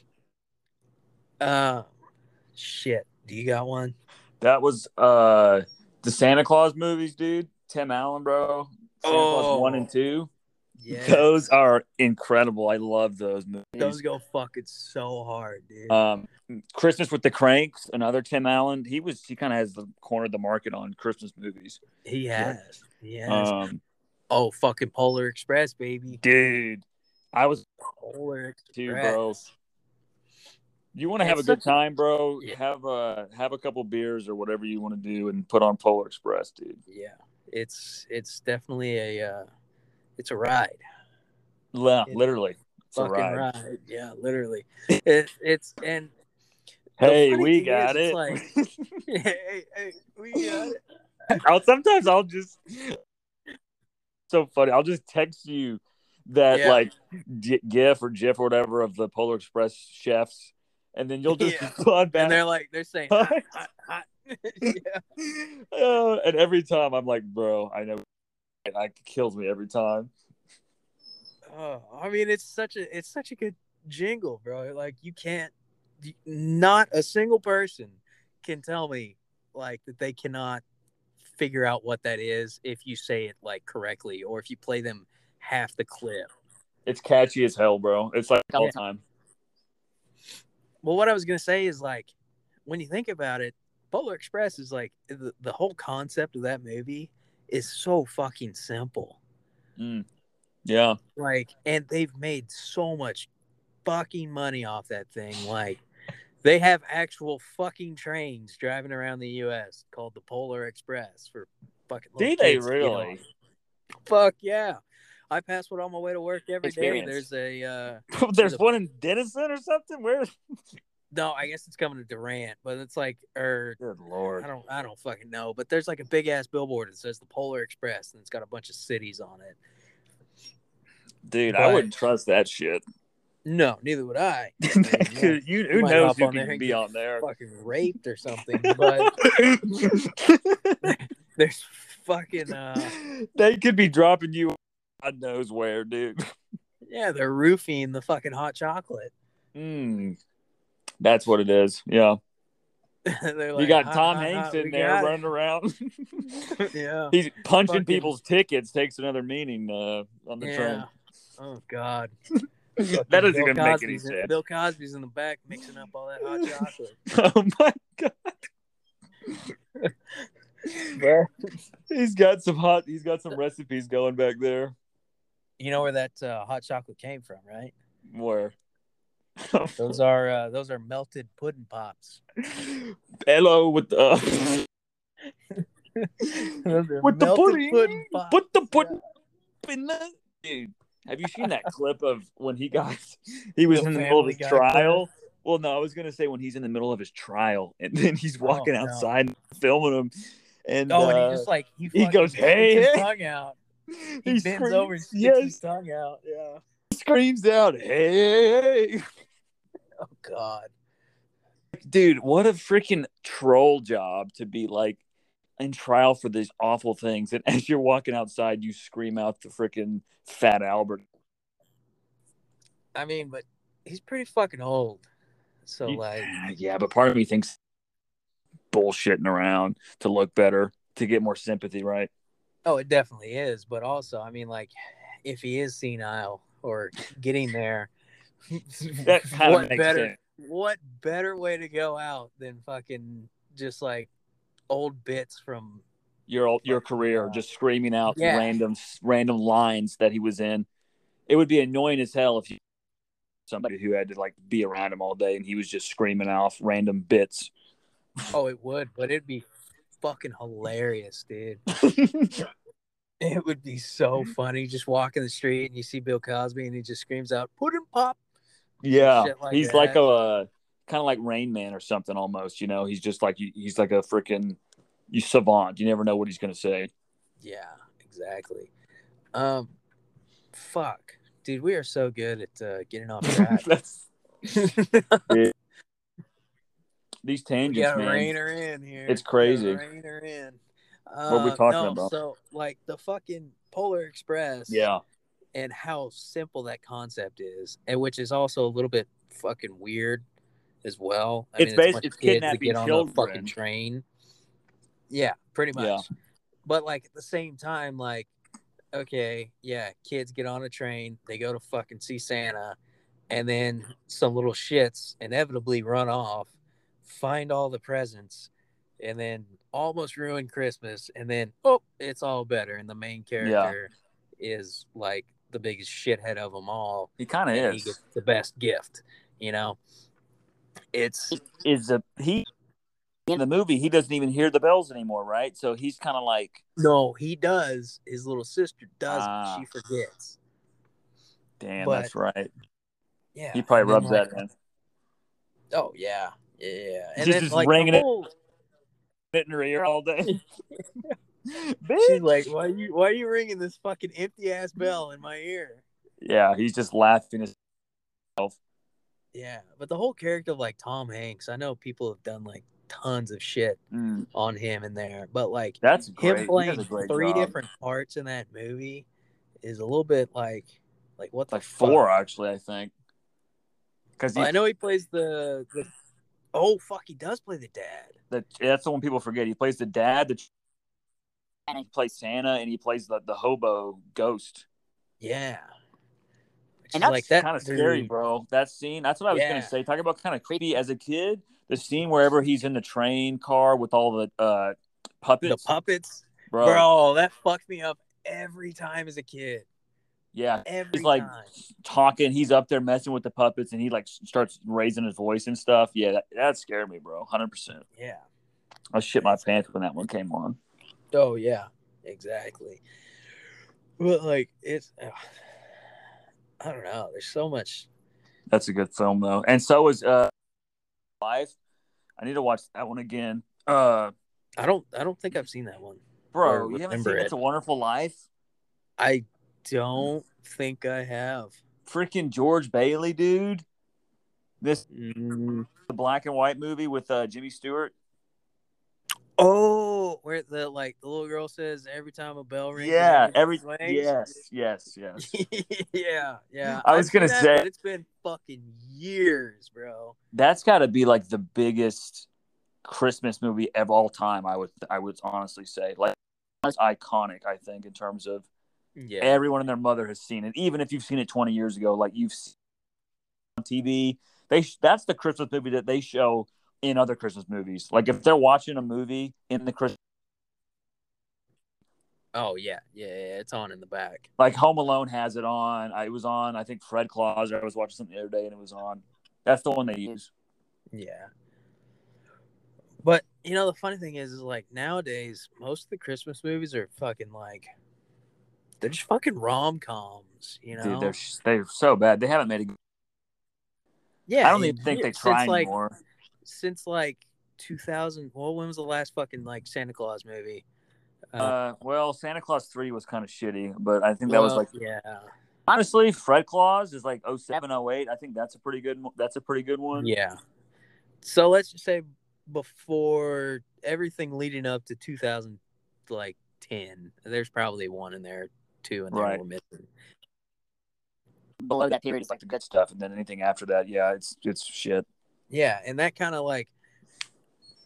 Uh, shit. Do you got one? That was uh the Santa Clause movies, dude. Tim Allen, bro. Santa Clause one Oh. and two. Yeah, Those are incredible. I love those movies. those go fucking so hard, dude. Um, Christmas with the Cranks, another Tim Allen. He was he kind of has the cornered the market on Christmas movies. he has, has. Um, oh, fucking Polar Express, baby. dude, I was Polar Express. bro. You want to have a good time, bro? Yeah. Have a have a couple beers or whatever you want to do, and put on Polar Express, dude. Yeah, it's it's definitely a uh, it's a ride. Yeah, It- literally, it's a fucking ride. ride. Yeah, literally. it, it's and Hey, we got is, it. like- hey, hey, we got it. I'll sometimes I'll just so funny. I'll just text you that Yeah. like g- GIF or GIF or whatever of the Polar Express chefs, and then you'll just Yeah. respond back. And they're like they're saying hot, hot, hot. yeah. Uh, and every time I'm like, bro, I know, and it kills me every time. Oh, I mean, it's such a it's such a good jingle, bro. Like you can't, not a single person can tell me like that they cannot figure out what that is if you say it like correctly or if you play them half the clip. It's catchy as hell, bro. It's like all Yeah. time. Well, what I was gonna say is like when you think about it, Polar Express is like the, the whole concept of that movie is so fucking simple. Mm. Yeah, like and they've made so much fucking money off that thing like they have actual fucking trains driving around the US called the Polar Express for fucking do they kids to get really? Fuck yeah. I pass one on my way to work every day. Experience. There's a uh There's a- one in Denison or something. Where? no, I guess it's coming to Durant, but it's like or Good lord, I don't I don't fucking know, but there's like a big ass billboard that says the Polar Express and it's got a bunch of cities on it. Dude, I wouldn't trust that shit. No, neither would I. you, you- who knows who can be on there? fucking raped or something, but there's fucking uh they could be dropping you God knows where, dude. yeah, they're roofing the fucking hot chocolate. Mm. That's what it is. Yeah. they're you got "Hot, Tom Hanks in there got it." running around. yeah. He's punching Fucking- people's tickets, takes another meaning uh, on the Yeah. train. Oh god. That doesn't Bill even make any Cosby's in- sense. Bill Cosby's in the back mixing up all that hot chocolate. Oh my god. He's got some hot he's got some recipes going back there. You know where that uh, hot chocolate came from, right? Where? Those are uh, those are melted pudding pops. Hello with the with the melted pudding. pops. Put the pudding in the dude. Have you seen that clip of when he got he was The in the middle of his trial? Well, no, I was gonna say when he's in the middle of his trial and then he's walking Oh, outside and filming him, and Oh, and uh, he just like he, he goes, "Hey, his hey." tongue out. He he bends screams, over and sticks yes, his tongue out. Yeah. screams out, "Hey, hey, hey!" Oh God. dude, what a freaking troll job to be like in trial for these awful things, and as you're walking outside, you scream out the freaking Fat Albert. I mean, but he's pretty fucking old. So You- like, yeah, but part of me thinks bullshitting around to look better to get more sympathy, right? oh, it definitely is. But also, I mean, like, if he is senile or getting there, That kind what better? sense. What better way to go out than fucking just like old bits from? Your old, your career, uh, just screaming out yeah. random random lines that he was in. It would be annoying as hell if you somebody who had to like be around him all day and he was just screaming off random bits. Oh, it would, but it'd be fucking hilarious, dude. It would be so funny just walking the street and you see Bill Cosby and he just screams out "Pudding Pop." Yeah, like he's that. like a kind of like Rain Man or something almost. You know, he's just like he's like a freaking you savant. You never know what he's gonna say. Yeah, exactly. Um, fuck, dude, we are so good at uh, getting off track. That's these tangents, got to man. rein her in here. It's crazy. Rein her in. What are we Uh, talking no, about? So, like the fucking Polar Express. Yeah, and how simple that concept is, and which is also a little bit fucking weird as well. I It's mean, basi- a bunch it's of kids kidnapping get on the children. fucking train. Yeah, pretty much. Yeah. But like at the same time, like okay, yeah, kids get on a train, they go to fucking see Santa, and then some little shits inevitably run off, find all the presents, and then almost ruin Christmas, and then oh, it's all better, and the main character is like the biggest shithead of them all. He kind of and he is. gets the best gift, you know. It's Is a he in the movie? He doesn't even hear the bells anymore, right? So he's kind of like, no, he does. His little sister does. Ah. she forgets. damn, But- that's right. Yeah, He probably rubs like, that in. Oh yeah, yeah. And Just- then just like ringing the it. whole, in her ear all day. she's like, "Why you why are you ringing this fucking empty ass bell in my ear?" Yeah, he's just laughing his Yeah, but the whole character of like Tom Hanks, I know people have done like tons of shit Mm, on him in there, but like that's great. him playing three job. different parts in that movie is a little bit like like what the like fuck? four actually, I think. Because I know he plays the the. Oh fuck, he does play the dad. the, that's the one people forget. He plays the dad, the and he plays Santa, and he plays the, the hobo ghost. Yeah. And that's like that kind of scary, bro. That scene. That's what I was Yeah. gonna say. Talk about kind of creepy as a kid. The scene wherever he's in the train car with all the uh, The puppets, puppets, bro. bro. That fucked me up every time as a kid. Yeah, Every he's like time. talking. He's up there messing with the puppets, and he like starts raising his voice and stuff. Yeah, that, that scared me, bro. Hundred percent. Yeah. I shit my pants when that one came on. Oh yeah, exactly. But like it's, ugh, I don't know. There's so much. That's a good film though, and so is uh, Life. I need to watch that one again. Uh, I don't. I don't think I've seen that one. bro, you haven't seen it. It's a Wonderful Life? I don't think I have. Freaking George Bailey, dude. This Mm. the black and white movie with uh, Jimmy Stewart. Oh, where the like the little girl says every time a bell rings. Yeah, every swings? yes, yes, yes. yeah, yeah. I was I've gonna that, say- it's been fucking years, bro. That's got to be like the biggest Christmas movie of all time. I would, I would honestly say, like, it's iconic. I think in terms of Yeah, everyone and their mother has seen it, even if you've seen it 20 years ago, like you've seen on TV. They that's the Christmas movie that they show in other Christmas movies. Like if they're watching a movie in the Christmas, Oh yeah, yeah, yeah, it's on in the back. like Home Alone has it on. I it was on. I think Fred Claus. I was watching something the other day and it was on. That's the one they use. Yeah. But you know the funny thing is, is like nowadays most of the Christmas movies are fucking like they're just fucking rom coms, you know. Dude, they're they're so bad. They haven't made a. yeah, I don't even think they try like, anymore. Since like 2000, well, when was the last fucking like Santa Claus movie? Uh, well, Santa Clause three was kind of shitty, but I think that was like yeah, honestly, Fred Claus is like 07, 08. I think that's a pretty good. That's a pretty good one. yeah. So let's just say before everything leading up to 2000, like 10, there's probably one in there, two in there Right. we're missing. Below that period is like the good stuff, and then anything after that, yeah, it's it's shit. Yeah, and that kind of like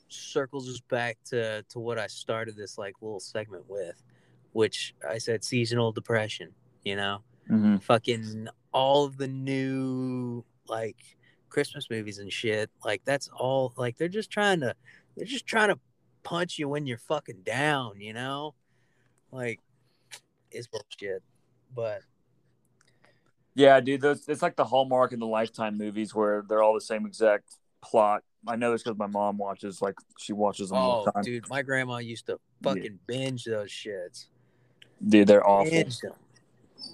circles us back to to what I started this like little segment with, which I said seasonal depression. You know, Mm-hmm. fucking all of the new like Christmas movies and shit. Like that's all. Like they're just trying to they're just trying to punch you when you're fucking down. You know, like it's bullshit. But Yeah, dude, those it's like the Hallmark and the Lifetime movies where they're all the same exact plot. I know this because my mom watches like she watches them all oh, the time. dude, my grandma used to fucking binge those shits. Dude, they're awful. Binge them.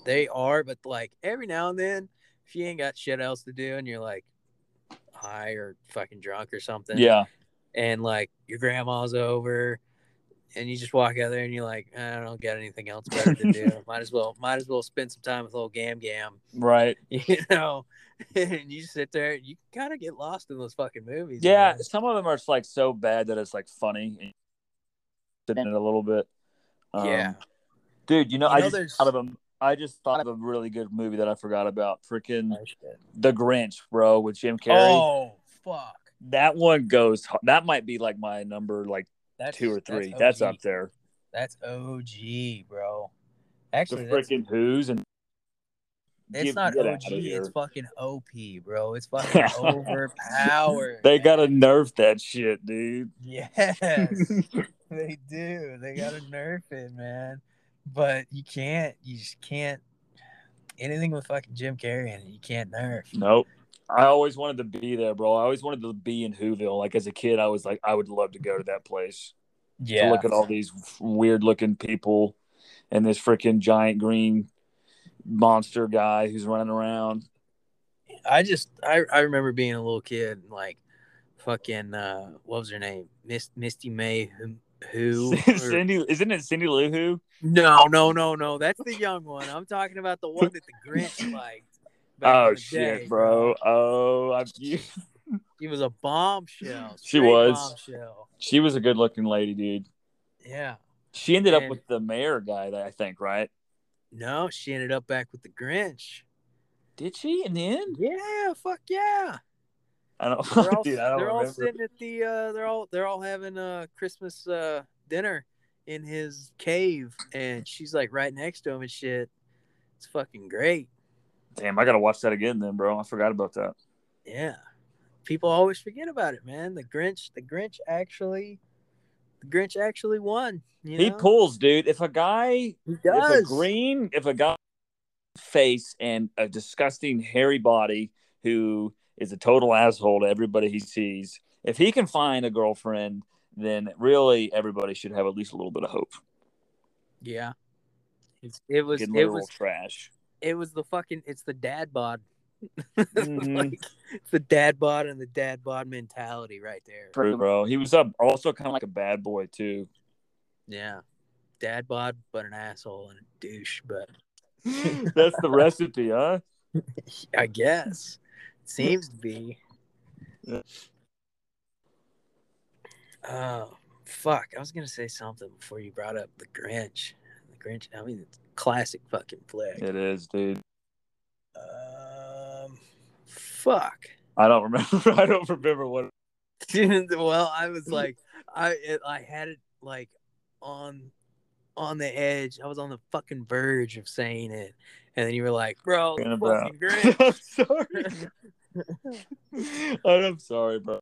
They are, but like every now and then, if you ain't got shit else to do and you're like high or fucking drunk or something, Yeah, and like your grandma's over, and you just walk out there and you're like, I don't got anything else better to do. might as well, might as well spend some time with old Gam Gam, right. you know. and you sit there, you kind of get lost in those fucking movies. Yeah, man. some of them are just, like so bad that it's like funny. and in it a little bit. Um, yeah. dude. You know, You I know just thought of a, I just thought of a really good movie that I forgot about. Freaking Oh. The Grinch, bro, with Jim Carrey. Oh fuck. That one goes. That might be like my number, like That's two or three. That's, That's, up there. That's OG, bro. Actually, the freaking Who's and it's get- not OG. It's fucking OP, bro. It's fucking overpowered. they man. gotta nerf that shit, dude. Yes, they do. They gotta nerf it, man. But you can't. You just can't. Anything with fucking Jim Carrey in it, you can't nerf. Nope. I always wanted to be there, bro. I always wanted to be in Whoville. Like as a kid, I was like, I would love to go to that place Yeah to look at all these weird looking people and this freaking giant green monster guy who's running around. I just I, I remember being a little kid and like fucking uh what was her name? Miss Misty May who, or- Cindy, isn't it Cindy Lou Who? No, no, no, no. That's the young one. I'm talking about the one that the Grinch liked. Oh shit, day, bro. Oh, I, you, He was a bombshell. She was. bombshell. she was a good looking lady, dude. Yeah. She ended up with the mayor guy, I think, right? No, she ended up back with the Grinch. Did she in the end? Yeah, fuck yeah. I don't, They're all, dude. I don't they're all sitting at the uh they're all they're all having a Christmas uh dinner in his cave and she's like right next to him and shit. It's fucking great. Damn, I gotta watch that again, then, bro. I forgot about that. Yeah. People always forget about it, man. The Grinch the Grinch actually the Grinch actually won. You He know? pulls, dude. If a guy, He if a green, if a guy face and a disgusting hairy body who is a total asshole to everybody he sees, if he can find a girlfriend, then really everybody should have at least a little bit of hope. Yeah. It's, it was it was trash. It was the fucking it's the dad bod. Mhm. like it's the dad bod and the dad bod mentality right there. True, bro. He was up also kind of like a bad boy too. Yeah. Dad bod, but an asshole and a douche, but That's the recipe, huh? I guess. Seems to be. Yeah. Oh fuck. I was gonna say something before you brought up the Grinch. The Grinch, I mean it's a classic fucking flick. It is, dude. Um fuck. I don't remember. I don't remember what. well, I was like, I it, I had it like on on the edge. I was on the fucking verge of saying it, and then you were like, "Bro, fucking Grinch." I'm sorry. I'm sorry, bro.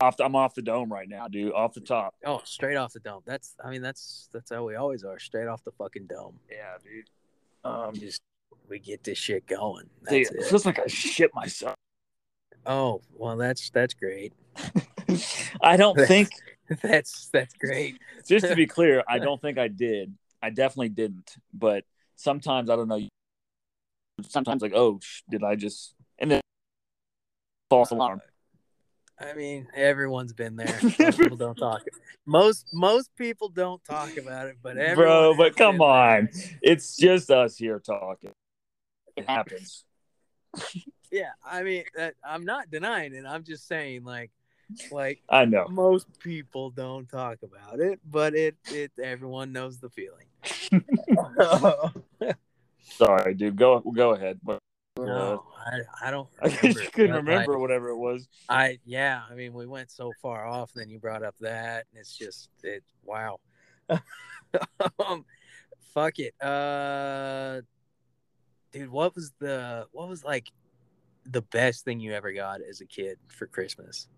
Off the, I'm off the dome right now, dude. Off the top. oh, straight off the dome. That's, I mean, that's that's how we always are. Straight off the fucking dome. Yeah, dude. Um, Just we get this shit going. dude, That's it it. feels like I shit myself. Oh, well, that's that's great. I don't think. that's that's great. Just to be clear, I don't think I did. I definitely didn't. But sometimes I don't know. Sometimes like, oh, sh- did I just? And then false alarm. I mean, everyone's been there. Most people don't talk. Most most people don't talk about it, but everyone Bro, but come been there. on. It's just us here talking. It happens. Yeah, I mean, that, I'm not denying it. I'm just saying, like, like I know. most people don't talk about it, but it it everyone knows the feeling. Sorry, dude. Go go ahead. What- no, I, I don't. I Remember, just couldn't remember like, whatever it was. I yeah, I mean, we went so far off. Then you brought up that, and it's just it. Wow. um, fuck it. Uh, dude, what was the what was like the best thing you ever got as a kid for Christmas?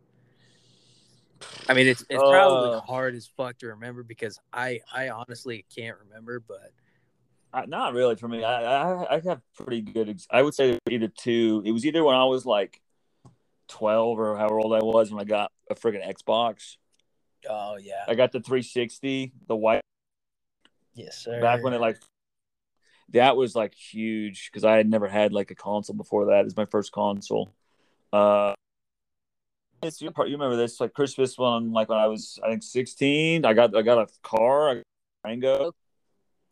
I mean, it's it's probably Uh. hard as fuck to remember because I I honestly can't remember, but I, not really for me. I, I I have pretty good. Ex- I would say either two. It was either when I was like twelve or however old I was when I got a friggin' Xbox. oh yeah, I got the 360, the white yes sir. back when it like that was like huge because I had never had like a console before that. It's my first console. Uh, it's your part. You remember this like Christmas one? Like when I was I think 16, I got I got a car, I got a Durango.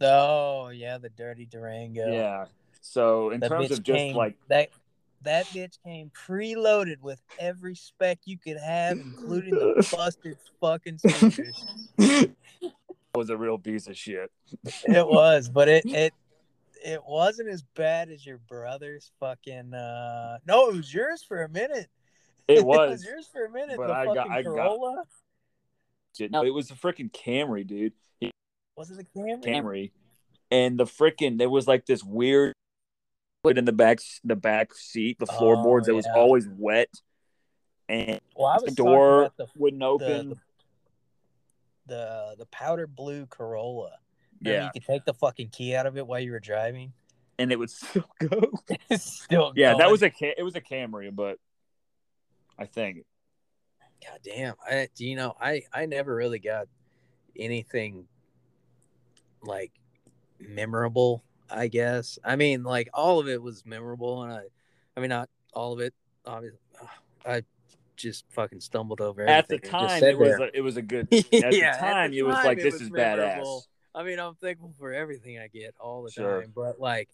Oh yeah, the dirty Durango. Yeah. So in That terms of just came, like that that bitch came preloaded with every spec you could have, including the busted fucking speakers. was a real piece of shit. it was, but it it it wasn't as bad as your brother's fucking uh no, it was yours for a minute. It it was. was yours for a minute. but the I got- I got- Corolla. No, it was a freaking Camry, dude. Was it a Camry? Camry. and the freaking there was like this weird put in the back the back seat, the floorboards Oh, that was always wet, and Well, I the door talking about wouldn't open. the the the powder blue Corolla. Remember yeah, you could take the fucking key out of it while you were driving. and it would still go. Still yeah, that was a Ca- it was a Camry, but I think God damn. I do you know I I never really got anything like memorable, I guess. I mean, like all of it was memorable and I I mean not all of it obviously. I just fucking stumbled over at the everything and just time it was there. a, it was a good. Yeah, At the at time, the it was time, like it this was is memorable. badass. I mean, I'm thankful for everything I get all the Sure. time, but like,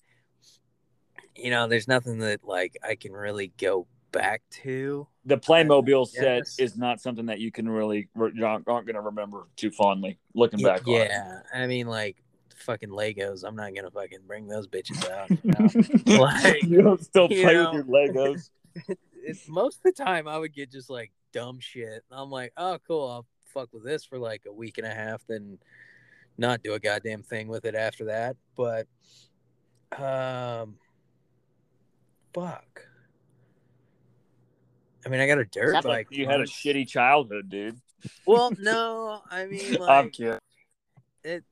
you know, there's nothing that like I can really go back to. The Playmobil set is not something that you can really aren't, going to remember too fondly looking back on. yeah, I mean, like fucking Legos. I'm not gonna fucking bring those bitches out. You know? Like, you don't still you play know. with your Legos. it's, most of the time I would get just like dumb shit. I'm like, oh, cool. I'll fuck with this for like a week and a half, then not do a goddamn thing with it after that. But, um, fuck. I mean, I got a dirt Sounds bike. like you had a shitty childhood, dude. Well, no, I mean, I'm kidding. it.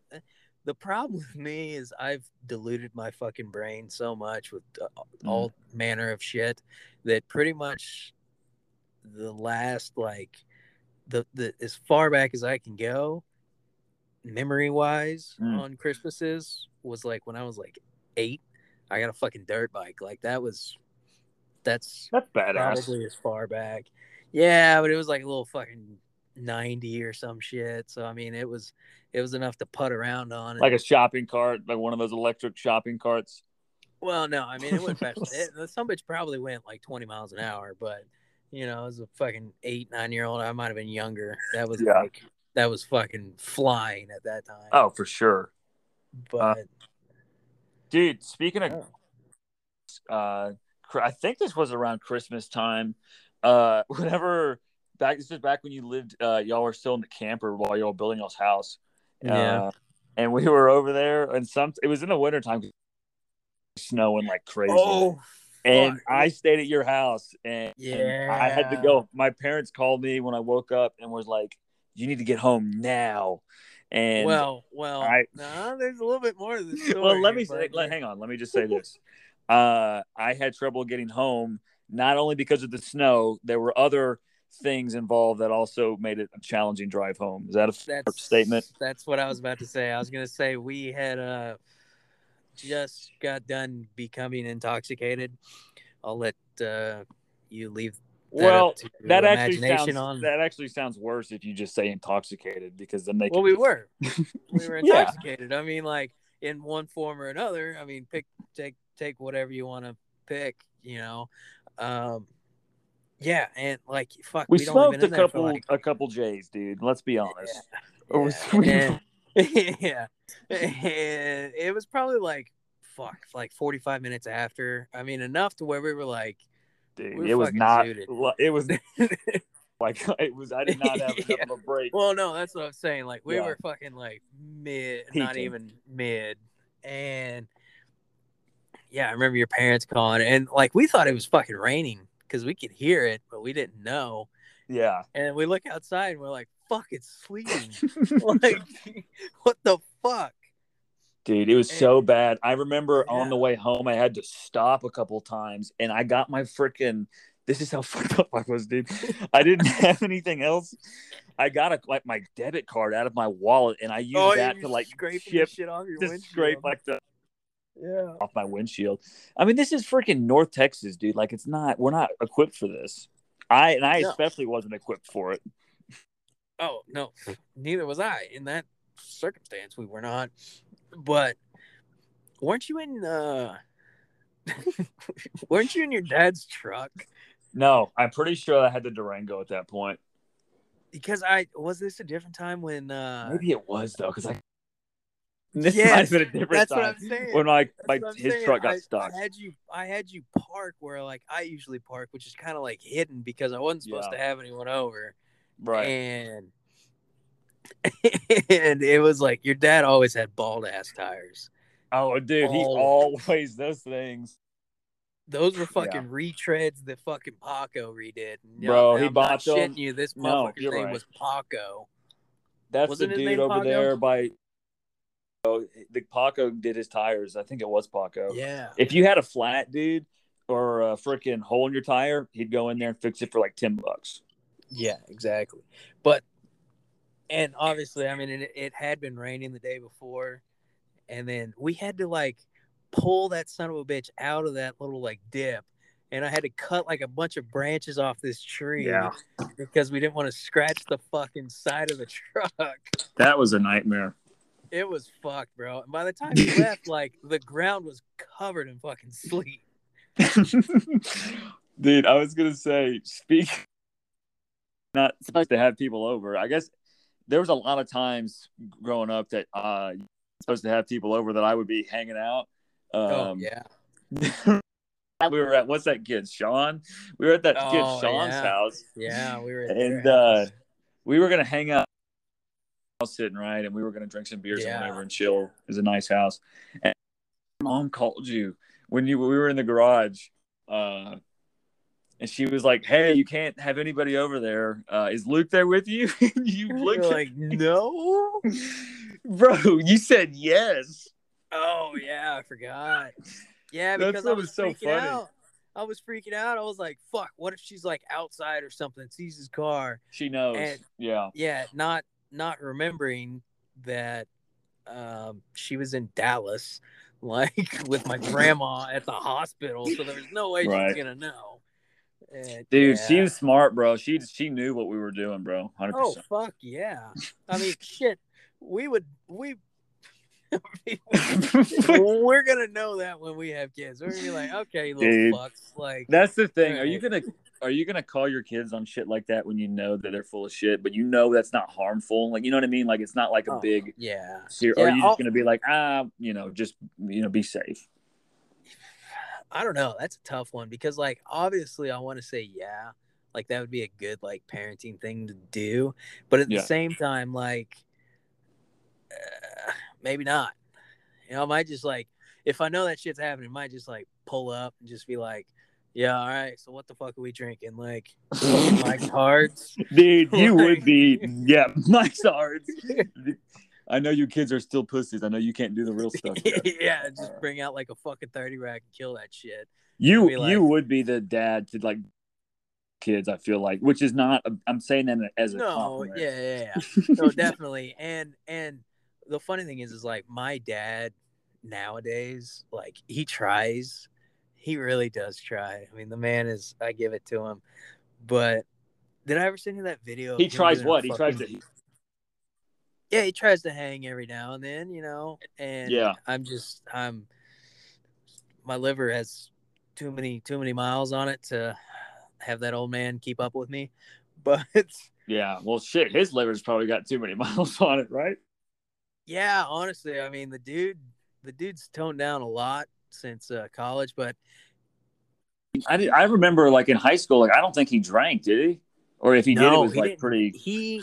The problem with me is I've diluted my fucking brain so much with uh, all manner of shit that pretty much the last like the the as far back as I can go, memory wise Mm. on Christmases was like when I was like eight. I got a fucking dirt bike. Like that was that's That's badass. probably as far back. Yeah, but it was like a little fucking ninety or some shit. So I mean, it was it was enough to put around on. Like a shopping cart, like one of those electric shopping carts. well, no, I mean it went fast. it, some bitch probably went like twenty miles an hour, but you know, as a fucking eight nine year old, I might have been younger. That was Yeah. like that was fucking flying at that time. Oh, for sure. but Dude, speaking of uh I think this was around Christmas time. Uh whenever back this was back when you lived uh y'all were still in the camper while y'all were building y'all's house. Yeah. Uh, and we were over there and some it was in the wintertime snowing like crazy. oh, and fuck. I stayed at your house and, and I had to go. My parents called me when I woke up and was like, You need to get home now. And well, well, I- no, there's a little bit more to the story. well, let me say, let, hang on, let me just say this. Uh, I had trouble getting home, not only because of the snow, there were other things involved that also made it a challenging drive home. Is that a that's statement? That's what I was about to say. I was gonna say we had uh just got done becoming intoxicated. I'll let uh you leave that Well, that actually sounds on. that actually sounds worse if you just say intoxicated because then they well, we were. We were Yeah. intoxicated. I mean, like in one form or another. I mean, pick take take whatever you want to pick. You know, um, yeah, and like fuck, we only smoked a in there for, couple like, a couple J's, dude. Let's be honest. Yeah. Yeah, was- and- yeah. And it was probably like fuck, like 45 minutes after. I mean, enough to where we were like, Dude, We're it was not. zooted. It was like it was. I did not have enough Yeah. of a break. well, no, that's what I'm saying. Like, we Yeah. were fucking like mid, not even mid. And yeah, I remember your parents calling, and like, we thought it was fucking raining because we could hear it, but we didn't know. Yeah, And we look outside and we're like, fuck, it's sleeting. like, what the fuck? dude, it was so bad. I remember on the way home, I had to stop a couple times, and I got my freaking. This is how fucked up I was, dude. I didn't have anything else. I got a, like my debit card out of my wallet, and I oh, used oh, that to like scrape shit off your to windshield. scrape like the yeah. off my windshield. I mean, this is freaking North Texas, dude. Like, it's not. We're not equipped for this. I and I No. especially wasn't equipped for it. Oh no, neither was I in that circumstance. We were not. But weren't you in? uh Weren't you in your dad's truck? No, I'm pretty sure I had the Durango at that point. Because I was this a different time when. uh Maybe it was though, because I. This Yes, might have been a different That's time what I'm saying. when my, my I'm his saying. truck got I, stuck. I had you. I had you park where like I usually park, which is kind of like hidden because I wasn't supposed Yeah. to have anyone over. right. And and it was like your dad always had bald ass tires. Oh, dude, he always does things. Those were fucking retreads that fucking Paco redid. No, Bro, he I'm not bought them. you. This No, motherfucker's you're name right. was Paco. That's Wasn't the dude over Paco? there by. The Paco did his tires. I think it was Paco. Yeah. If you had a flat, dude, or a freaking hole in your tire, he'd go in there and fix it for like ten bucks. Yeah, exactly. But and obviously, I mean, it, it had been raining the day before, and then we had to like pull that son of a bitch out of that little like dip, and I had to cut like a bunch of branches off this tree Yeah. because we didn't want to scratch the fucking side of the truck. That was a nightmare. It was fucked, bro. And by the time we left, like the ground was covered in fucking sleet. Dude, I was gonna say, speak. Not supposed to have people over. I guess there was a lot of times growing up that uh supposed to have people over that I would be hanging out. Um, oh yeah. we were at what's that kid Sean? We were at that kid Oh, Sean's yeah. house, Yeah, we were at and uh, we were gonna hang out, sitting right, and we were gonna drink some beers Yeah. and whatever and chill. Was a nice house. And mom called you when you we were in the garage, uh, and she was like, "Hey, you can't have anybody over there. Uh, is Luke there with you?" You looked like, no. bro. You said yes. Oh yeah, I forgot. Yeah, because I was was so freaking funny. out. I was freaking out. I was like, "Fuck! What if she's like outside or something, sees his car?" She knows. And- yeah. Yeah, not not remembering that um, she was in Dallas, like with my grandma at the hospital. So there was no way Right. was gonna know. And, Dude, yeah. she was smart, bro. She she knew what we were doing, bro. Hundred Oh percent. fuck yeah! I mean, shit. We would we. we're gonna know that when we have kids. We're gonna be like, okay, little Dude. fucks. Like, That's the thing. Are you gonna are you gonna call your kids on shit like that when you know that they're full of shit, but you know that's not harmful? Like you know what I mean? Like it's not like a oh, big. yeah. Ser- or are you I'll- just gonna be like ah, you know, just you know, be safe? I don't know. That's a tough one because, like, obviously, I want to say yeah, like that would be a good like parenting thing to do, but at Yeah. the same time, like, uh, maybe not. You know, I might just like if I know that shit's happening, I might just like pull up and just be like, yeah, all right. So what the fuck are we drinking? Like, Mike's Hards. Dude, you would be yeah, my stars. I know you kids are still pussies. I know you can't do the real stuff. yeah, just uh, bring out like a fucking thirty rack and kill that shit. You like- you would be the dad to like kids. I feel like, which is not. Um, I'm saying that as a no compliment. yeah yeah, yeah. no definitely and and the funny thing is is like my dad nowadays like he tries he really does try i mean the man is i give it to him but did i ever send you that video He tries what? He tries to. yeah he tries to hang every now and then you know and Yeah. i'm just i'm my liver has too many too many miles on it to have that old man keep up with me but Yeah. Well, shit. His liver's probably got too many miles on it, right? Yeah, honestly, I mean the dude, the dude's toned down a lot since uh, college, but I did, I remember like in high school, like I don't think he drank, did he? Or if he did, it was like didn't. pretty. He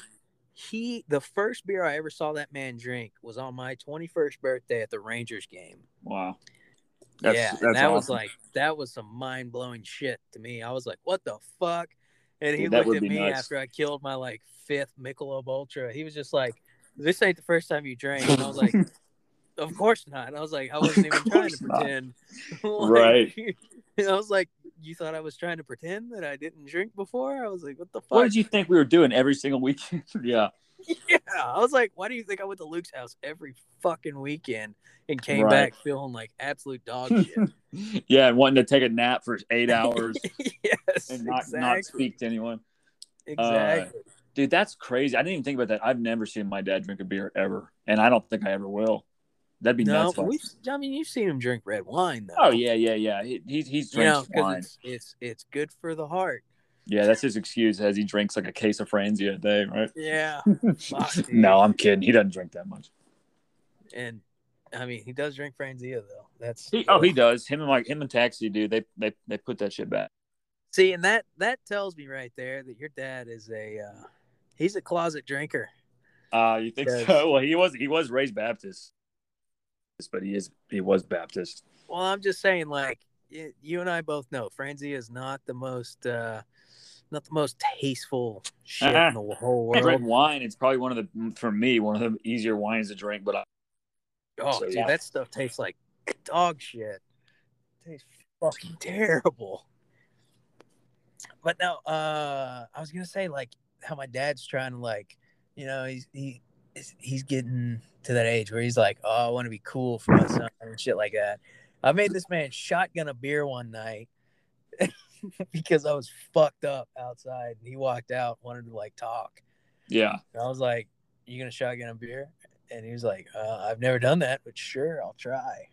he, the first beer I ever saw that man drink was on my twenty first birthday at the Rangers game. Wow. That's, yeah, that's that was like that was some mind blowing shit to me. I was like, "What the fuck?" And he Dude, looked at me nuts. after I killed my like fifth Michelob Ultra. He was just like, "This ain't the first time you drank." And I was like, "Of course not." I was like, "I wasn't even trying to not. pretend." Like, Right. I was like, "You thought I was trying to pretend that I didn't drink before?" I was like, "What the fuck?" what did you think we were doing every single weekend? yeah. Yeah, I was like, "Why do you think I went to Luke's house every fucking weekend and came Right. back feeling like absolute dog shit?" yeah, and wanting to take a nap for eight hours yes, and not, exactly. not speak to anyone. Uh, exactly. Dude, that's crazy. I didn't even think about that. I've never seen my dad drink a beer ever, and I don't think I ever will. That'd be no, nuts. I- we. I mean, you've seen him drink red wine though. Oh yeah, yeah, yeah. He, he's he's you know, drinks wine. it's it's it's good for the heart. Yeah, that's his excuse as he drinks like a case of Franzia a day, right? Yeah, Fuck, no, I'm kidding. He doesn't drink that much. and I mean, he does drink Franzia though. That's He, oh, he does. Him and like him and Taxi, dude. They they they put that shit back. see, and that that tells me right there that your dad is a uh, he's a closet drinker. Uh, you think so? Well, he was he was raised Baptist. But he is he was Baptist. Well, I'm just saying, like you and I both know, Franzi is not the most, uh not the most tasteful shit Uh-huh. in the whole I drink world. wine. It's probably one of the for me one of the easier wines to drink. But I, Oh, So, dude, yeah. that stuff tastes like dog shit. tastes fucking terrible. But no, uh, I was gonna say like how my dad's trying to like, you know, he's he he's getting to that age where he's like, oh, I want to be cool for my son and shit like that. I made this man shotgun a beer one night because I was fucked up outside, and he walked out, wanted to like talk. yeah, And I was like, "You gonna shotgun a beer?" And he was like, uh, "I've never done that, but sure, I'll try."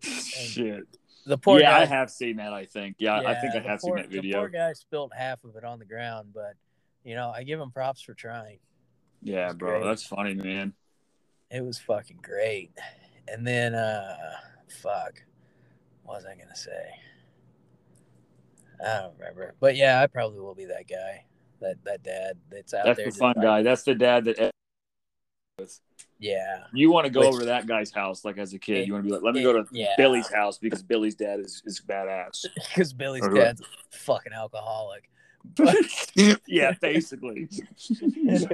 shit. The poor yeah, guy. I have seen that. I think. Yeah, I think I have poor, seen that video. The poor guy spilled half of it on the ground, but you know, I give him props for trying. Yeah, bro, great. that's funny, man. It was fucking great. And then, uh, fuck, what was I gonna say? I don't remember, but yeah, I probably will be that guy, that that dad that's out That's there. the fun guy. That's the dad that Yeah, you want to go Which- over to that guy's house like as a kid. It- You want to be like, let me it- go to yeah. Billy's house because Billy's dad is, is badass. because Billy's dad's a fucking alcoholic. yeah, basically. yeah.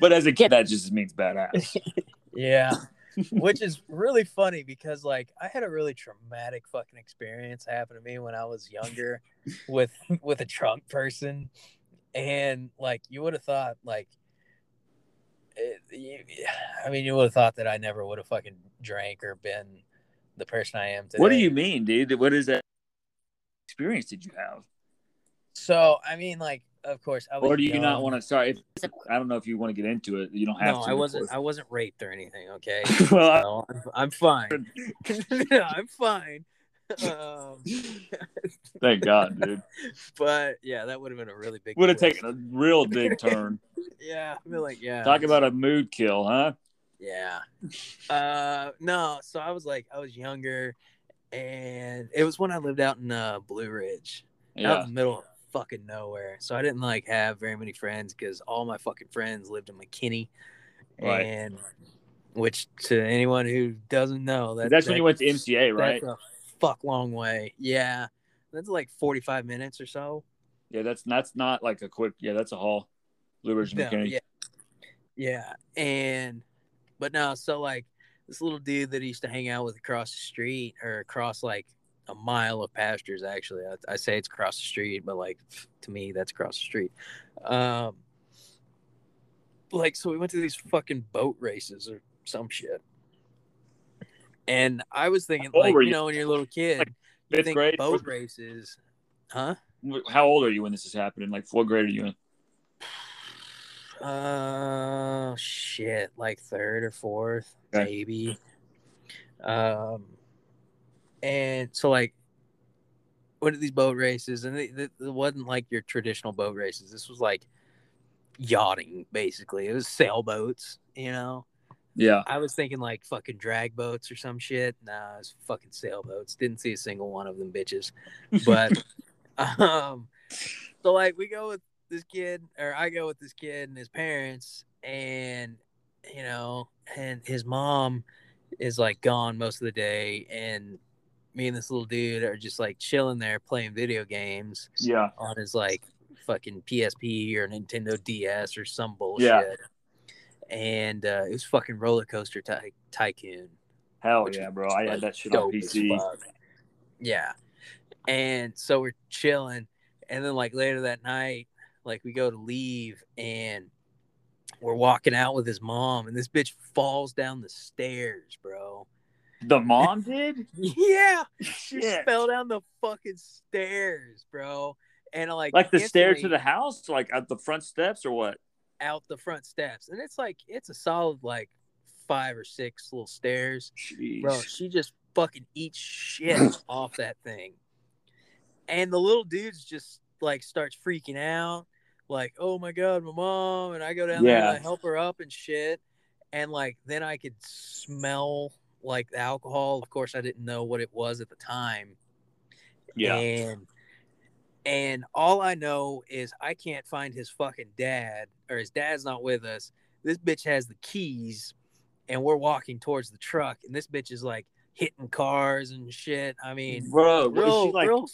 But as a kid, that just means badass. Yeah. Which is really funny because like I had a really traumatic fucking experience happen to me when I was younger with with a drunk person and like you would have thought like it, you, I mean you would have thought that I never would have fucking drank or been the person I am today. What do you mean, dude? What is that experience did you have? So I mean like of course I was Or do you not want to? Sorry, if, I don't know if you want to get into it. You don't have to No, to. I wasn't. I wasn't raped or anything, okay? well, I- No, I'm, I'm fine. no, I'm fine. Um, thank God, dude. but yeah, that would have been a really big. Would have taken a real big turn. Yeah, I feel like yeah. Talk about a mood kill, huh? yeah. Uh, no, so I was like, I was younger, and it was when I lived out in uh, Blue Ridge, out Yeah. in the middle of fucking nowhere. So I didn't like have very many friends because all my fucking friends lived in McKinney, Right. and which to anyone who doesn't know, that That's when you went to MCA, right? That's a fuck long way. Yeah, that's like forty five minutes or so. Yeah, that's that's not like a quick. Yeah, that's a haul. Blue Ridge No, McKinney. yeah, yeah, and but no, so like this little dude that he used to hang out with across the street or across like a mile of pastures. Actually, I, I say it's across the street, but like to me, that's across the street. Um, like so, we went to these fucking boat races or some shit. And I was thinking, like, you you? know, when you're a little kid, Like you think grade? boat races, huh? How old are you when this is happening? Like what grade are you in? Uh, shit, like third or fourth, Okay. maybe. Um, and so like, what are these boat races? And it, wasn't like your traditional boat races. This was like yachting, basically. It was sailboats, you know. Yeah. I was thinking like fucking drag boats or some shit. Nah, it was fucking sailboats. Didn't see a single one of them bitches. But um so like we go with this kid or I go with this kid and his parents and you know, and his mom is like gone most of the day and me and this little dude are just like chilling there playing video games Yeah. on his like fucking PSP or Nintendo DS or some bullshit. Yeah. And uh, it was fucking roller coaster ty- tycoon. Hell yeah, bro. I like, had that shit on PC. Yeah. And so we're chilling. And then like later that night, like we go to leave and we're walking out with his mom and this bitch falls down the stairs, bro. The mom did? Yeah. She Shit. fell down the fucking stairs, bro. And like Like the stairs to the house, like at the front steps or what? out the front steps, and it's like it's a solid like five or six little stairs, Jeez. bro. She just fucking eats shit off that thing, and the little dude's just like starts freaking out, like oh my god, my mom, and I go down there and I help her up and shit, and like then I could smell like the alcohol. Of course, I didn't know what it was at the time, yeah. and and all I know is I can't find his fucking dad, or his dad's not with us. This bitch has the keys, and we're walking towards the truck, and this bitch is like hitting cars and shit. I mean, Bro, real, like? real,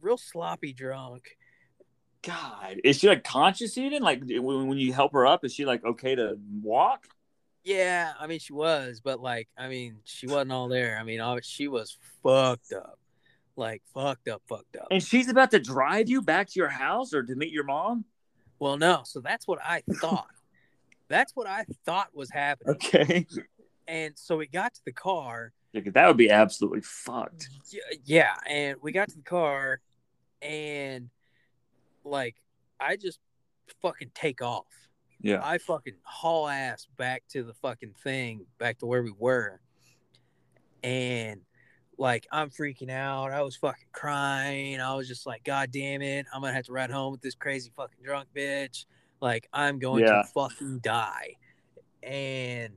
real sloppy drunk. God, is she like conscious even? Like when, when you help her up, is she like okay to walk? Yeah, I mean she was, but like I mean she wasn't all there. I mean she was fucked up, like fucked up, fucked up. And she's about to drive you back to your house or to meet your mom? Well, no, so that's what I thought. that's what I thought was happening. Okay. And so we got to the car. Yeah, that would be absolutely fucked. Yeah, and we got to the car, and like I just fucking take off. Yeah. I fucking haul ass back to the fucking thing, back to where we were. And like I'm freaking out. I was fucking crying. I was just like, God damn it, I'm gonna have to ride home with this crazy fucking drunk bitch. Like I'm going Yeah. to fucking die. And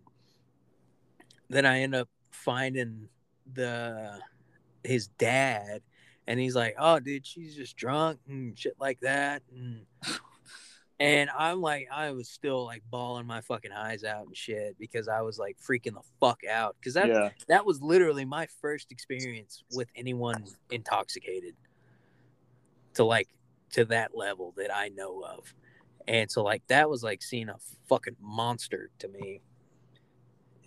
then I end up finding the his dad and he's like, Oh dude, she's just drunk and shit like that. And and I'm like, I was still like bawling my fucking eyes out and shit because I was like freaking the fuck out. Cause that yeah. that was literally my first experience with anyone intoxicated to like to that level that I know of. And so like that was like seeing a fucking monster to me.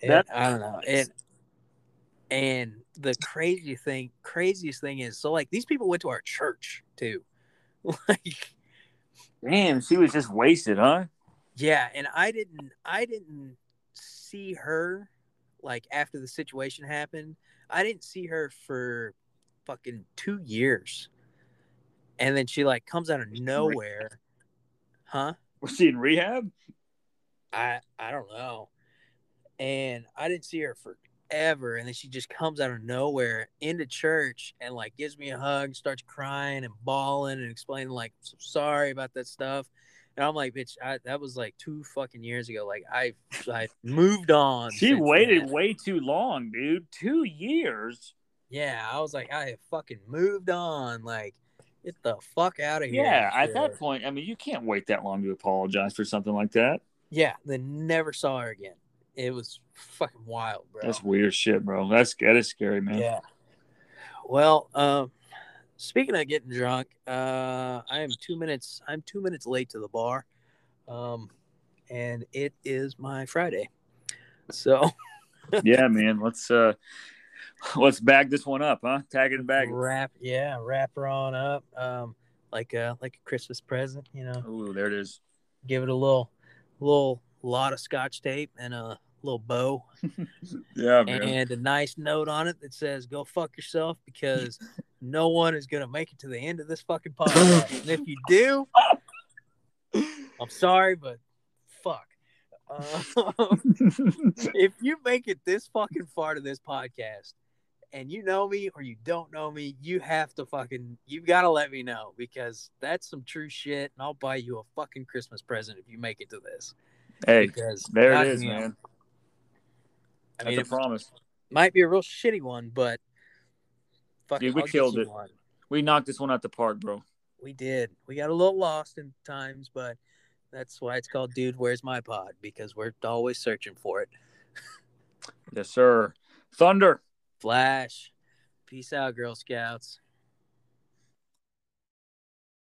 And I don't know. And and the crazy thing craziest thing is so like these people went to our church too. like Damn, she was just wasted, huh? Yeah, and I didn't I didn't see her like after the situation happened. I didn't see her for fucking 2 years. And then she like comes out of nowhere. Huh? Was she in rehab? I I don't know. And I didn't see her forever and then she just comes out of nowhere into church and like gives me a hug, starts crying and bawling and explaining like so sorry about that stuff. And I'm like, bitch, I, that was like two fucking years ago. Like I I moved on. She waited way too long, dude. Two years. Yeah, I was like, I have fucking moved on. Like, get the fuck out of here. Yeah, and at that point, I mean, you can't wait that long to apologize for something like that. Yeah, then never saw her again. It was fucking wild, bro. That's weird shit, bro. That's that is scary, man. Yeah. Well, um, speaking of getting drunk, uh, I am two minutes. I'm two minutes late to the bar, um, and it is my Friday. So yeah, man. Let's uh let's bag this one up, huh? Tag it and bag it. wrap, yeah, wrap her on up, um, like a like a Christmas present. You know, Ooh, there it is. give it a little, little lot of Scotch tape and a little bow Yeah, man. and a nice note on it that says "Go fuck yourself" because no one is gonna make it to the end of this fucking podcast. and if you do, I'm sorry, but fuck. Uh, if you make it this fucking far to this podcast, and you know me or you don't know me, you have to fucking you've got to let me know because that's some true shit, and I'll buy you a fucking Christmas present if you make it to this. hey, Because there it is, man. I That's mean, a promise. might be a real shitty one, but fucking, Dude, we I'll killed it. one. We knocked this one out the park, bro. We did. We got a little lost in times, but that's why it's called "Dude, Where's My Pod?" because we're always searching for it. Yes, sir. Thunder. Flash. Peace out, Girl Scouts.